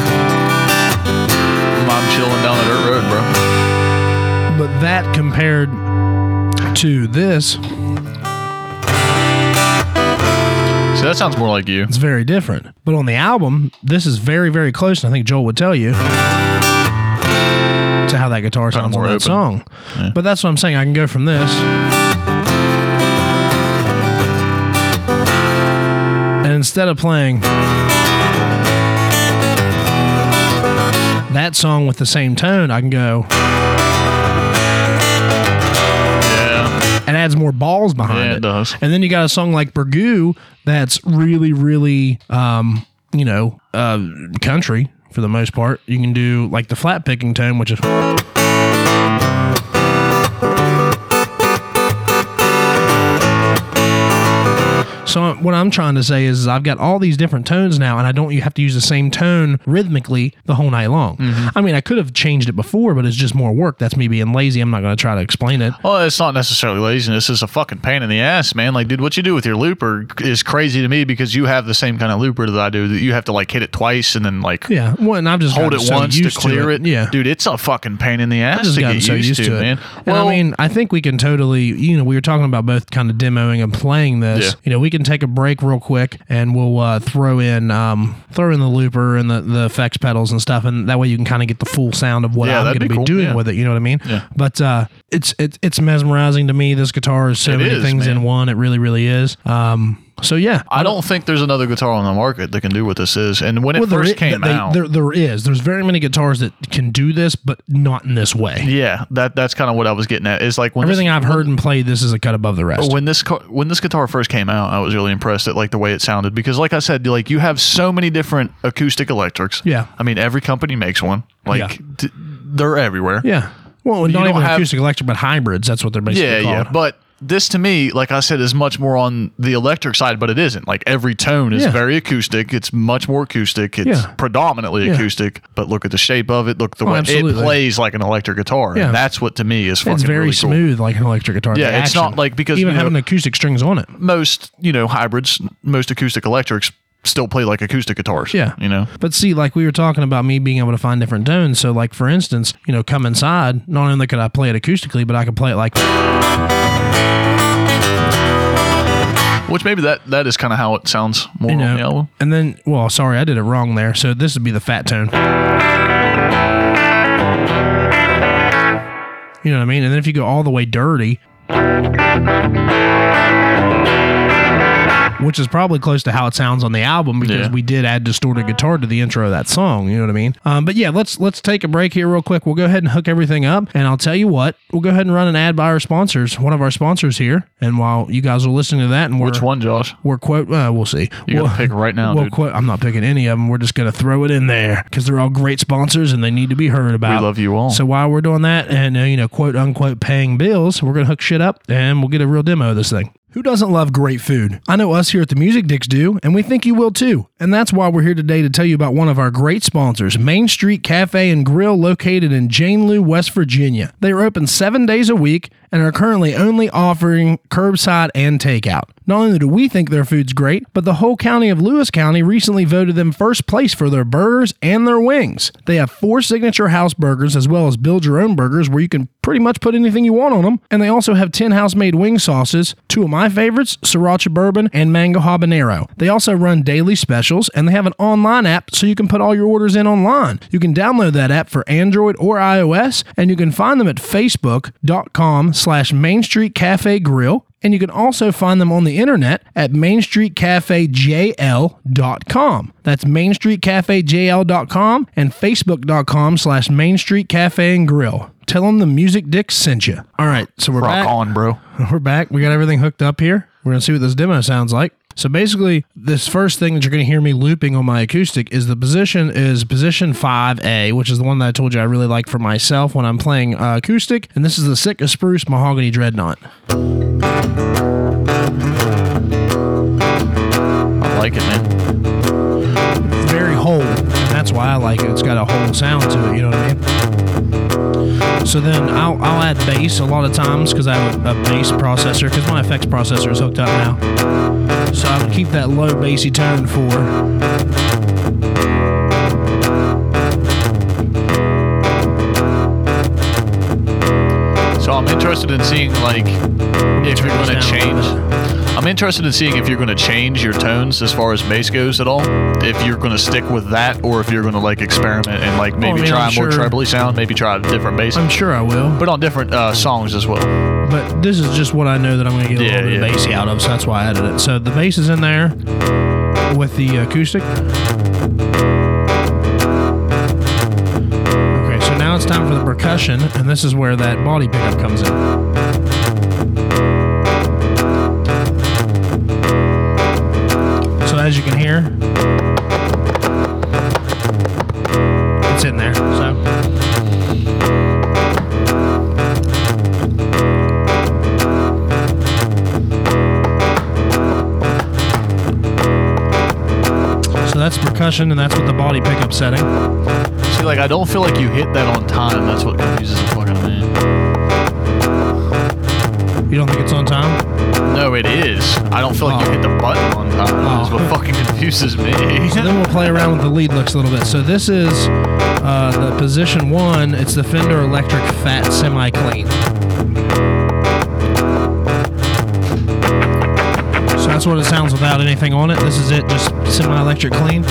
I'm chilling down the dirt road, bro. But that compared to this, See, that sounds more like you. it's very different. But on the album, this is very, very close. And I think Joel would tell you to how that guitar sounds on that open. song. But that's what I'm saying. I can go from this. And instead of playing that song with the same tone, I can go, Yeah, it adds more balls behind yeah, it. it does. And then you got a song like Burgoo that's really, really, um, you know, uh, country for the most part. You can do like the flat picking tone, which is. So what I'm trying to say is, is I've got all these different tones now, and I don't you have to use the same tone rhythmically the whole night long. Mm-hmm. I mean, I could have changed it before, but it's just more work. That's me being lazy. I'm not going to try to explain it. Well, it's not necessarily laziness. It's a fucking pain in the ass, man. Like, dude, what you do with your looper is crazy to me because you have the same kind of looper that I do. That you have to like hit it twice and then like Yeah, well, and I've just hold it so once to clear it. Yeah, dude, it's a fucking pain in the ass to get so used, used to, to, it, man. And I mean, I think we can totally, you know, we were talking about both kind of demoing and playing this. Yeah. You know, we can take a break real quick and we'll uh, throw in um, throw in the looper and the, the effects pedals and stuff, and that way you can kind of get the full sound of what Yeah, I'm going to be be cool, doing yeah. with it. You know what I mean? Yeah. But uh, it's it's it's mesmerizing to me. This guitar is so It many is, things in one. It really, really is. Um, so yeah, I don't think there's another guitar on the market that can do what this is. And when it Well, first i- came they- out, there, there is. There's very many guitars that can do this, but not in this way. yeah, that that's kind of what I was getting at. Is like when Everything this, I've heard and played, this is a cut above the rest. when this when this guitar first came out, I was really impressed at like the way it sounded because, like I said, like you have so many different acoustic electrics. Yeah. I mean, every company makes one. Like Yeah. d- they're everywhere. Yeah. Well, not don't even have- acoustic electric, but hybrids. That's what they're basically Yeah, called. yeah. But this to me, like I said, is much more on the electric side, but it isn't. Like every tone is Yeah. very acoustic. It's much more acoustic. It's Yeah. predominantly Yeah. acoustic, but look at the shape of it. Look the Oh, way it absolutely. plays like an electric guitar. Yeah. And that's what to me is fucking it's very really cool. smooth, like an electric guitar. Yeah, The it's action. not like- because, even you know- having acoustic strings on it. Most, you know, hybrids, most acoustic electrics still play like acoustic guitars. Yeah. You know? But see, like we were talking about me being able to find different tones. So, like for instance, you know, come inside. Not only could I play it acoustically, but I could play it like Which maybe that that is kind of how it sounds more you on the album. And then, well, sorry, I did it wrong there. So this would be the fat tone. You know what I mean? And then if you go all the way dirty, which is probably close to how it sounds on the album because Yeah. we did add distorted guitar to the intro of that song. You know what I mean? Um, but yeah, let's let's take a break here real quick. We'll go ahead and hook everything up, and I'll tell you what, we'll go ahead and run an ad by our sponsors, one of our sponsors here. And while you guys are listening to that, and we're Which one, Josh? we're quote. Uh, we'll see. You we'll, gotta pick right now, We'll quote. I'm not picking any of them. We're just gonna throw it in there because they're all great sponsors and they need to be heard about. We love you all. So while we're doing that and uh, you know quote unquote paying bills, we're gonna hook shit up and we'll get a real demo of this thing. Who doesn't love great food? I know us here at the Music Dicks do, and we think you will too. And that's why we're here today to tell you about one of our great sponsors, Main Street Cafe and Grill, located in Jane Lew, West Virginia. They are open seven days a week and are currently only offering curbside and takeout. Not only do we think their food's great, but the whole county of Lewis County recently voted them first place for their burgers and their wings. They have four signature house burgers as well as build your own burgers where you can pretty much put anything you want on them. And they also have 10 house made wing sauces, two of my favorites, Sriracha Bourbon and Mango Habanero. They also run daily specials and they have an online app so you can put all your orders in online. You can download that app for Android or iOS and you can find them at facebook.com slash Main Street Cafe Grill and you can also find them on the internet at mainstreetcafejl.com. That's mainstreetcafejl.com and facebook.com slash Main Street Cafe and Grill. Tell them the Music Dick sent you. All right, so we're Rock back. on, bro. We're back. We got everything hooked up here. We're going to see what this demo sounds like. So basically, this first thing that you're going to hear me looping on my acoustic is the position is position 5A, which is the one that I told you I really like for myself when I'm playing uh, acoustic. And this is the Sitka Spruce Mahogany Dreadnought. I like it, man. very whole, that's why I like it. It's got a whole sound to it. You know what I mean? So then I'll, I'll add bass a lot of times because I have a, a bass processor because my effects processor is hooked up now. So I would keep that low bassy tone for. So I'm interested in seeing like if you're going to change. I'm interested in seeing if you're going to change your tones as far as bass goes at all. If you're going to stick with that, or if you're going to like experiment and like maybe mean, try I'm a more sure- trebly sound, maybe try a different bass, I'm sure I will, but on different uh, songs as well. but this is just what I know that I'm going to get a Yeah, little bit yeah. of bassy out of, so that's why I added it. So the bass is in there with the acoustic. Okay, so now it's time for the percussion, and this is where that body pickup comes in. As you can hear, it's in there. So so that's percussion, and that's with the body pickup setting. See, like I don't feel like you hit that on time. That's what confuses the You don't think it's on time? No, it is. I don't feel like Oh. you hit the button on time. That's Oh. what fucking confuses me. So then we'll play around with the lead looks a little bit. So this is uh, the position one. It's the Fender Electric Fat Semi Clean. So that's what it sounds without anything on it. This is it, just semi electric clean.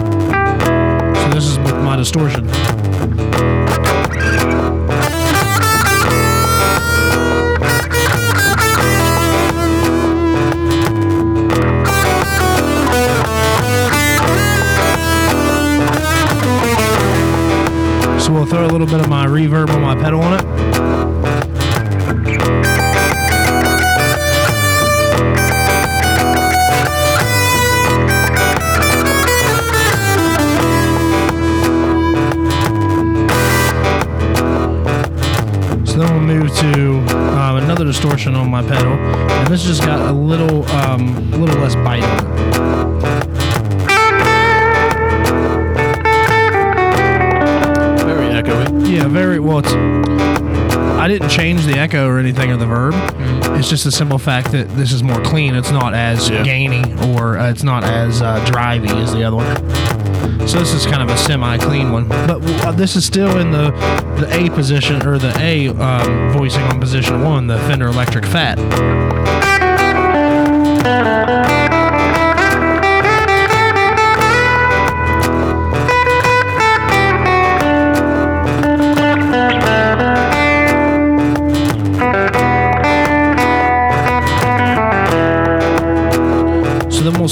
So this is with my distortion. Throw a little bit of my reverb on my pedal on it. So then we'll move to um, another distortion on my pedal, and this just got a little, um, little less bite on it. Very well. It's I didn't change the echo or anything of the verb. It's just a simple fact that this is more clean. It's not as Yeah. gainy or uh, it's not as uh, drivey as the other one. So this is kind of a semi-clean one, but uh, this is still in the the A position or the A um, voicing on position one, the Fender Electric Fat.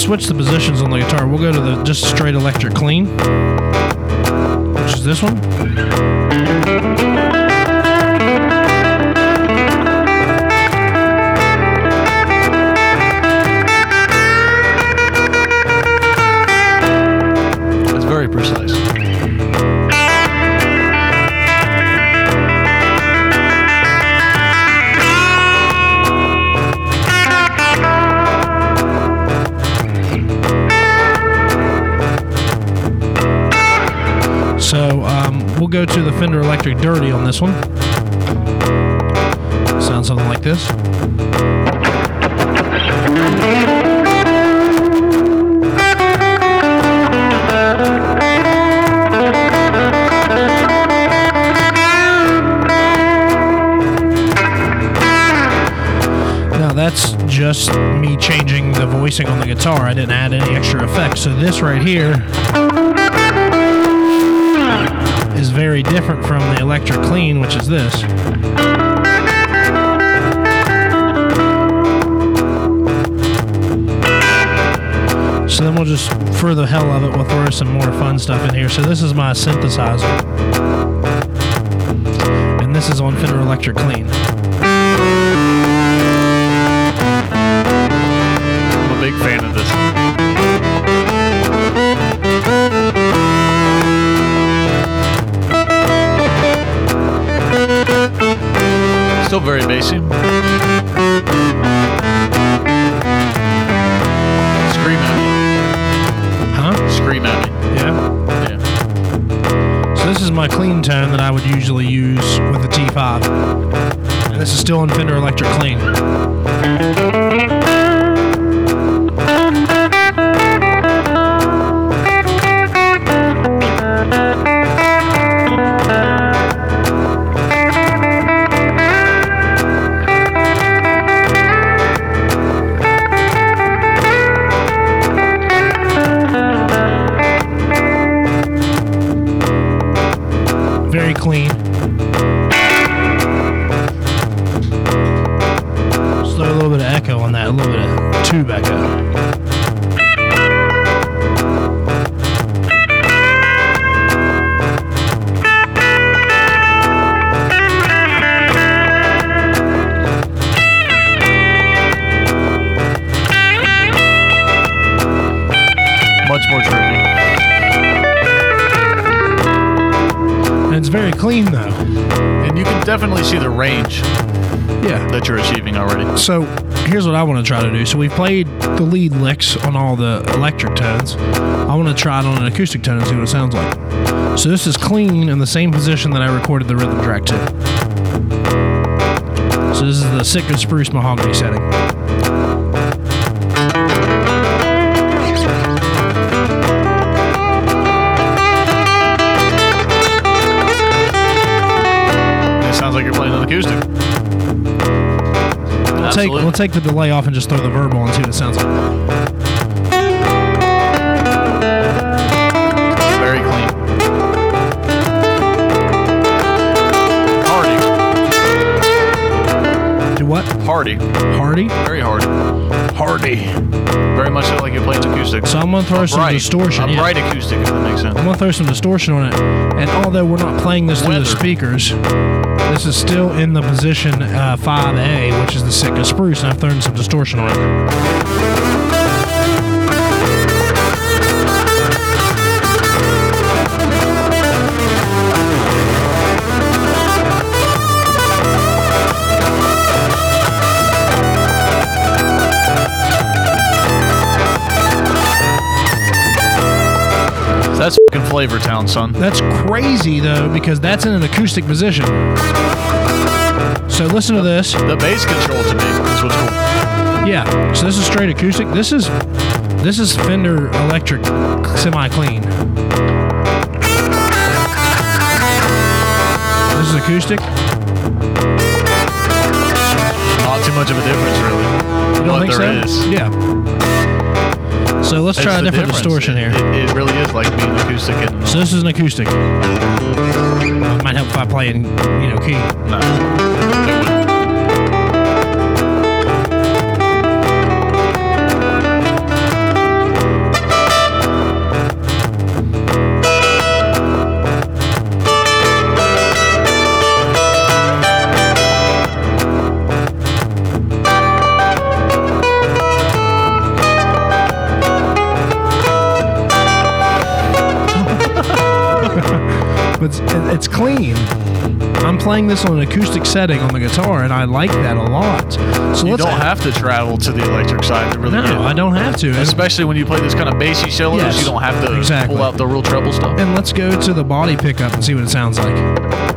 Switch the positions on the guitar. We'll go to the just straight electric clean, which is this one. Fender Electric Dirty on this one. sound something like this. Now that's just me changing the voicing on the guitar. I didn't add any extra effects. So this right here very different from the electric clean, which is this. So then we'll just, for the hell of it, we'll throw some more fun stuff in here. So this is my synthesizer. And this is on Fender Electric Clean. I'm a big fan of this. Still very bassy. Scream at me. Huh? Scream at me. Yeah. Yeah. So this is my clean tone that I would usually use with the T5. And this is still on Fender Electric Clean. Very clean. So here's what I want to try to do. So we've played the lead licks on all the electric tones. I want to try it on an acoustic tone and see what it sounds like. So this is clean in the same position that I recorded the rhythm track to. So this is the Sitka Spruce Mahogany setting. Take, we'll take the delay off and just throw the verbal and see what it sounds like. Very clean. Hardy. Do what? Hardy. Hardy? Very hard. Hardy. Very much like you're playing acoustic. So I'm gonna throw some Upright. distortion. yeah. Upright acoustic, if that makes sense. I'm gonna throw some distortion on it. And although we're not playing this through the speakers, this is still in the position uh, 5A, which is the Sitka Spruce, and I've thrown some distortion on it. That's fucking Flavor Town, son. That's crazy though, because that's in an acoustic position. So listen to this. The bass control to me is what's cool. Yeah. So this is straight acoustic. This is this is Fender Electric semi-clean. This is acoustic. Not too much of a difference, really. You don't But think so? is. Yeah. So let's try a different difference. distortion here. It, it really is like being acoustic and So this is an acoustic. Might help if I play in, you know, key. no. Playing this on an acoustic setting on the guitar, and I like that a lot. So You let's don't have to travel to the electric side to really No, get I don't have to. Especially when you play this kind of bassy solos, Yes, you don't have to exactly. pull out the real treble stuff. and let's go to the body pickup and see what it sounds like.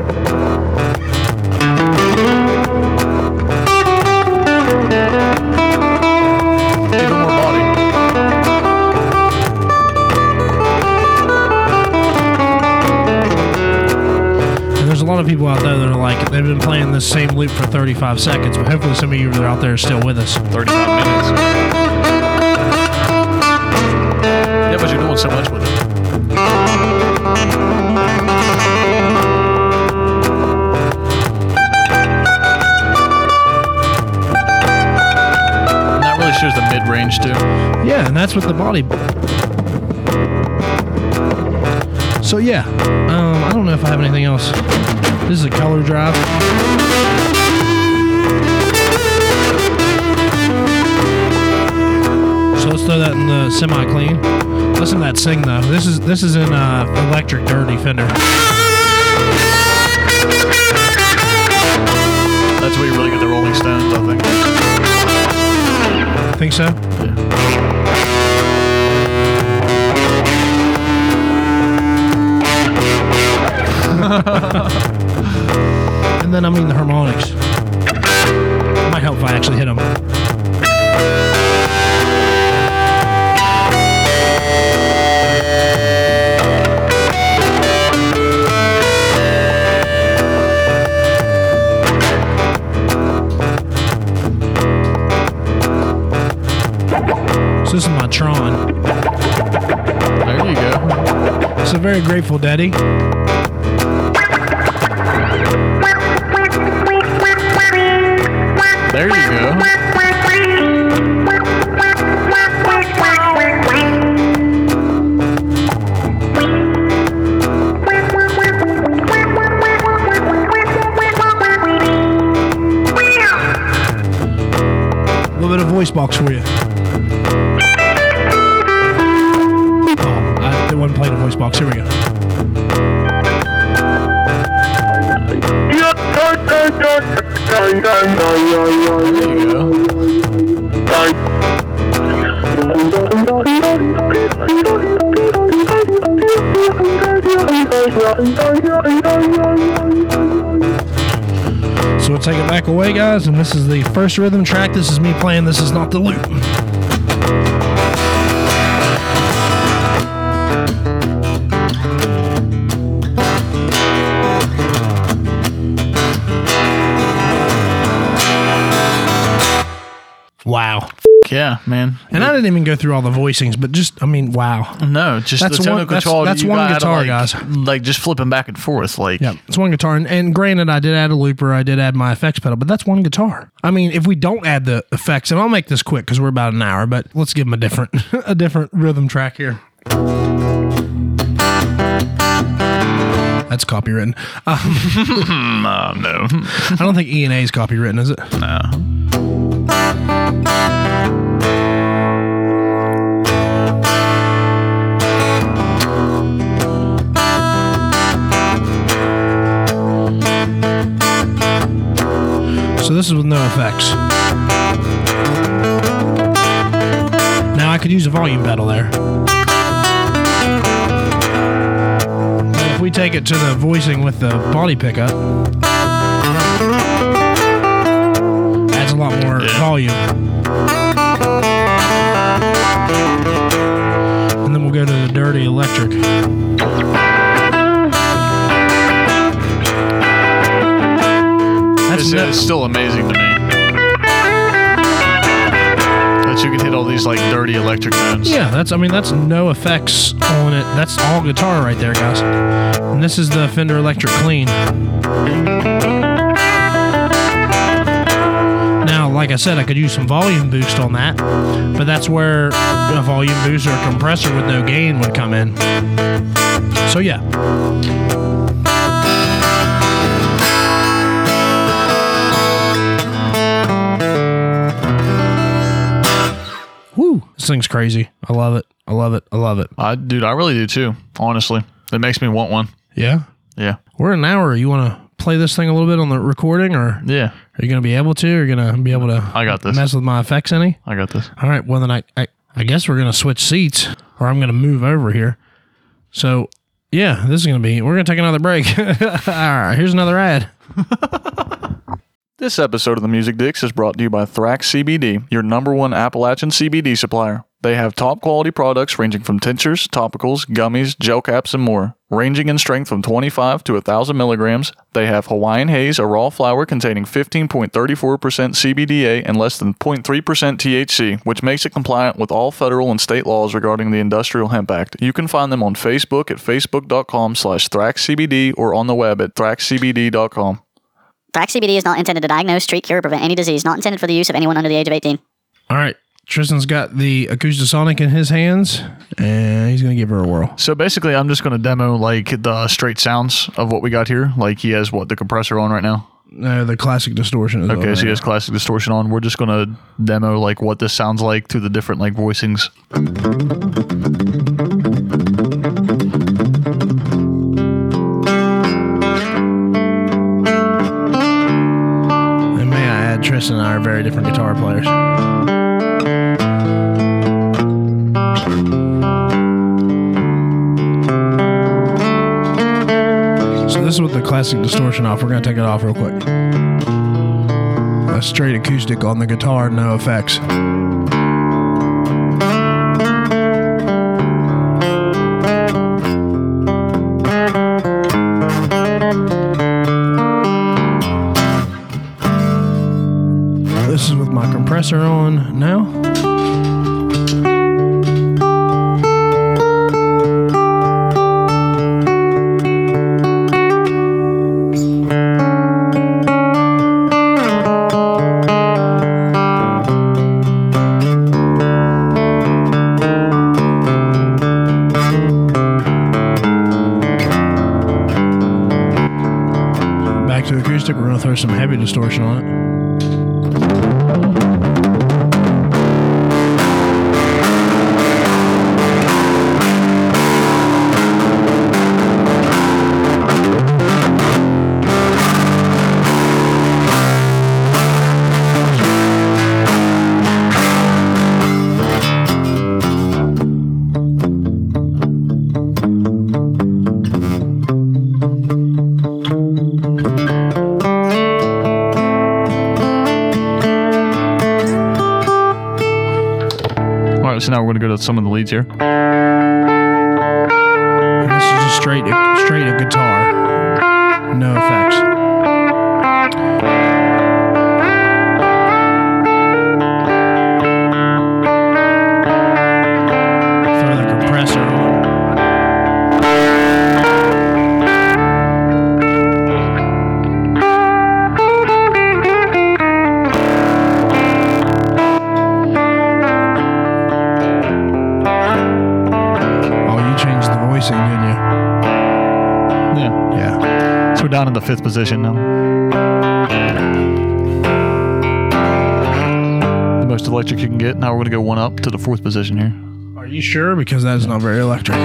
This same loop for 35 seconds, but hopefully some of you that are out there are still with us. 35 minutes. Yeah, but you're doing so much with it. And that really shows the mid range too. Yeah, and that's with the body. So yeah, um, I don't know if I have anything else. This is a color drive. Throw that in the semi clean. Listen to that sing though. This is this is in uh, electric dirty fender. That's where you really get the Rolling Stones, I think. Think so? and then I mean the harmonics. Might help if I actually hit them. So this is Mu-Tron. There you go. It's a very grateful daddy. There you go. A little bit of voice box for you. Here we go. So we'll take it back away, guys, and this is the first rhythm track. This is me playing. This is not the loop. Wow. Yeah, man. And I didn't even go through all the voicings, but just, I mean, wow. No, just That's the tone one- of that's- control. that's you one guitar, like, guys. Like just flipping back and forth. Like, Yeah, it's one guitar. And, and granted, I did add a looper, I did add my effects pedal, but that's one guitar. I mean, if we don't add the effects, and I'll make this quick because we're about an hour, but let's give them a different, a different rhythm track here. That's copywritten. Uh, uh, no, I don't think E and A is copywritten, is it? no. So this is with no effects. Now I could use a volume pedal there. But if we take it to the voicing with the body pickup, lot more Yeah. volume. And then we'll go to the dirty electric. That's It's, it's still amazing to me that you can hit all these like dirty electric tones. Yeah, that's I mean that's no effects on it. That's all guitar right there, guys. And this is the Fender Electric Clean. Like I said, I could use some volume boost on that, but that's where a volume boost or a compressor with no gain would come in. So yeah. Woo! This thing's crazy. I love it. I love it. I love it. I, dude, I really do too. Honestly, it makes me want one. Yeah. Yeah, We're an hour. You want to play this thing a little bit on the recording, or yeah, are you going to be able to? Are you going to be able to I got this. mess with my effects any? I got this. All right. Well, then I, I, I guess we're going to switch seats, or I'm going to move over here. So, yeah, this is going to be, we're going to take another break. All right. Here's another ad. This episode of the Music Dicks is brought to you by Thrax CBD, your number one Appalachian CBD supplier. They have top quality products ranging from tinctures, topicals, gummies, gel caps, and more. Ranging in strength from 25 to 1,000 milligrams, they have Hawaiian Haze, a raw flower containing 15.34% CBDA and less than 0.3% THC, which makes it compliant with all federal and state laws regarding the Industrial Hemp Act. You can find them on Facebook at facebook.com slash thraxcbd or on the web at thraxcbd.com. Thrax CBD is not intended to diagnose, treat, cure, or prevent any disease. Not intended for the use of anyone under the age of 18. All right. Tristan's got the Acoustasonic in his hands, and he's going to give her a whirl. So basically, I'm just going to demo like the straight sounds of what we got here. Like he has what the compressor on right now. Uh, the classic distortion is Okay, so he has classic distortion on. We're just going to demo like what this sounds like through the different like voicings. And may I add, Tristan and I are very different guitar players. So this is with the classic distortion off. We're gonna take it off real quick. A straight acoustic on the guitar, no effects. This is with my compressor on now. Throw some heavy distortion on it. We're going to go to some of the leads here. Position now. The most electric you can get. Now we're going to go one up to the fourth position here. Are you sure? Because that is not very electric.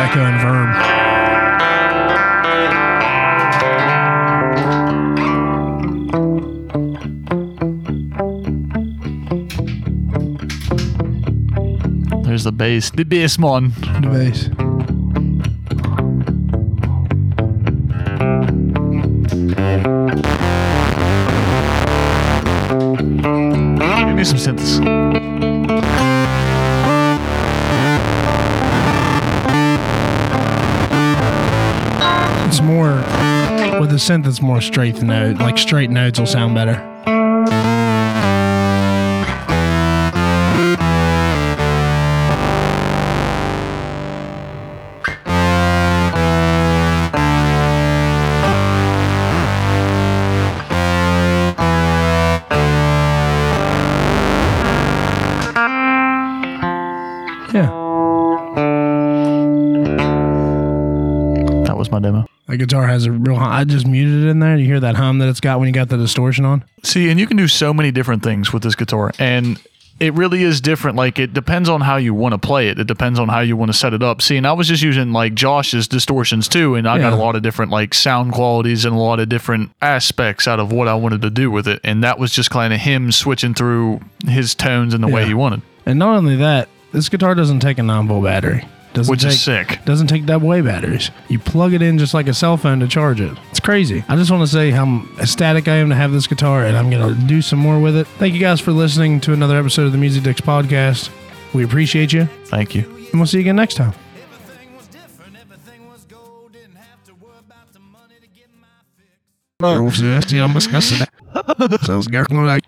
Echo and verb. There's the bass. The bass mon. The bass. Give me some synths. It's more straight note. Like straight notes will sound better. I just muted it in there. You hear that hum that it's got when you got the distortion on? See, and you can do so many different things with this guitar, and it really is different. Like it depends on how you want to play it. It depends on how you want to set it up. See, and I was just using like Josh's distortions too, and I got a lot of different like sound qualities and a lot of different aspects out of what I wanted to do with it, and that was just kind of him switching through his tones and the way he wanted, And not only that, this guitar doesn't take a 9 volt battery. Doesn't which take, is sick. Doesn't take double A batteries. You plug it in just like a cell phone to charge it. It's crazy. I just want to say how ecstatic I am to have this guitar, and I'm going to do some more with it. Thank you guys for listening to another episode of the Music Dicks podcast. We appreciate you, Thank you. and we'll see you again next time. Everything was different, everything was gold. Didn't have to worry about the money to get my fix. Sounds good.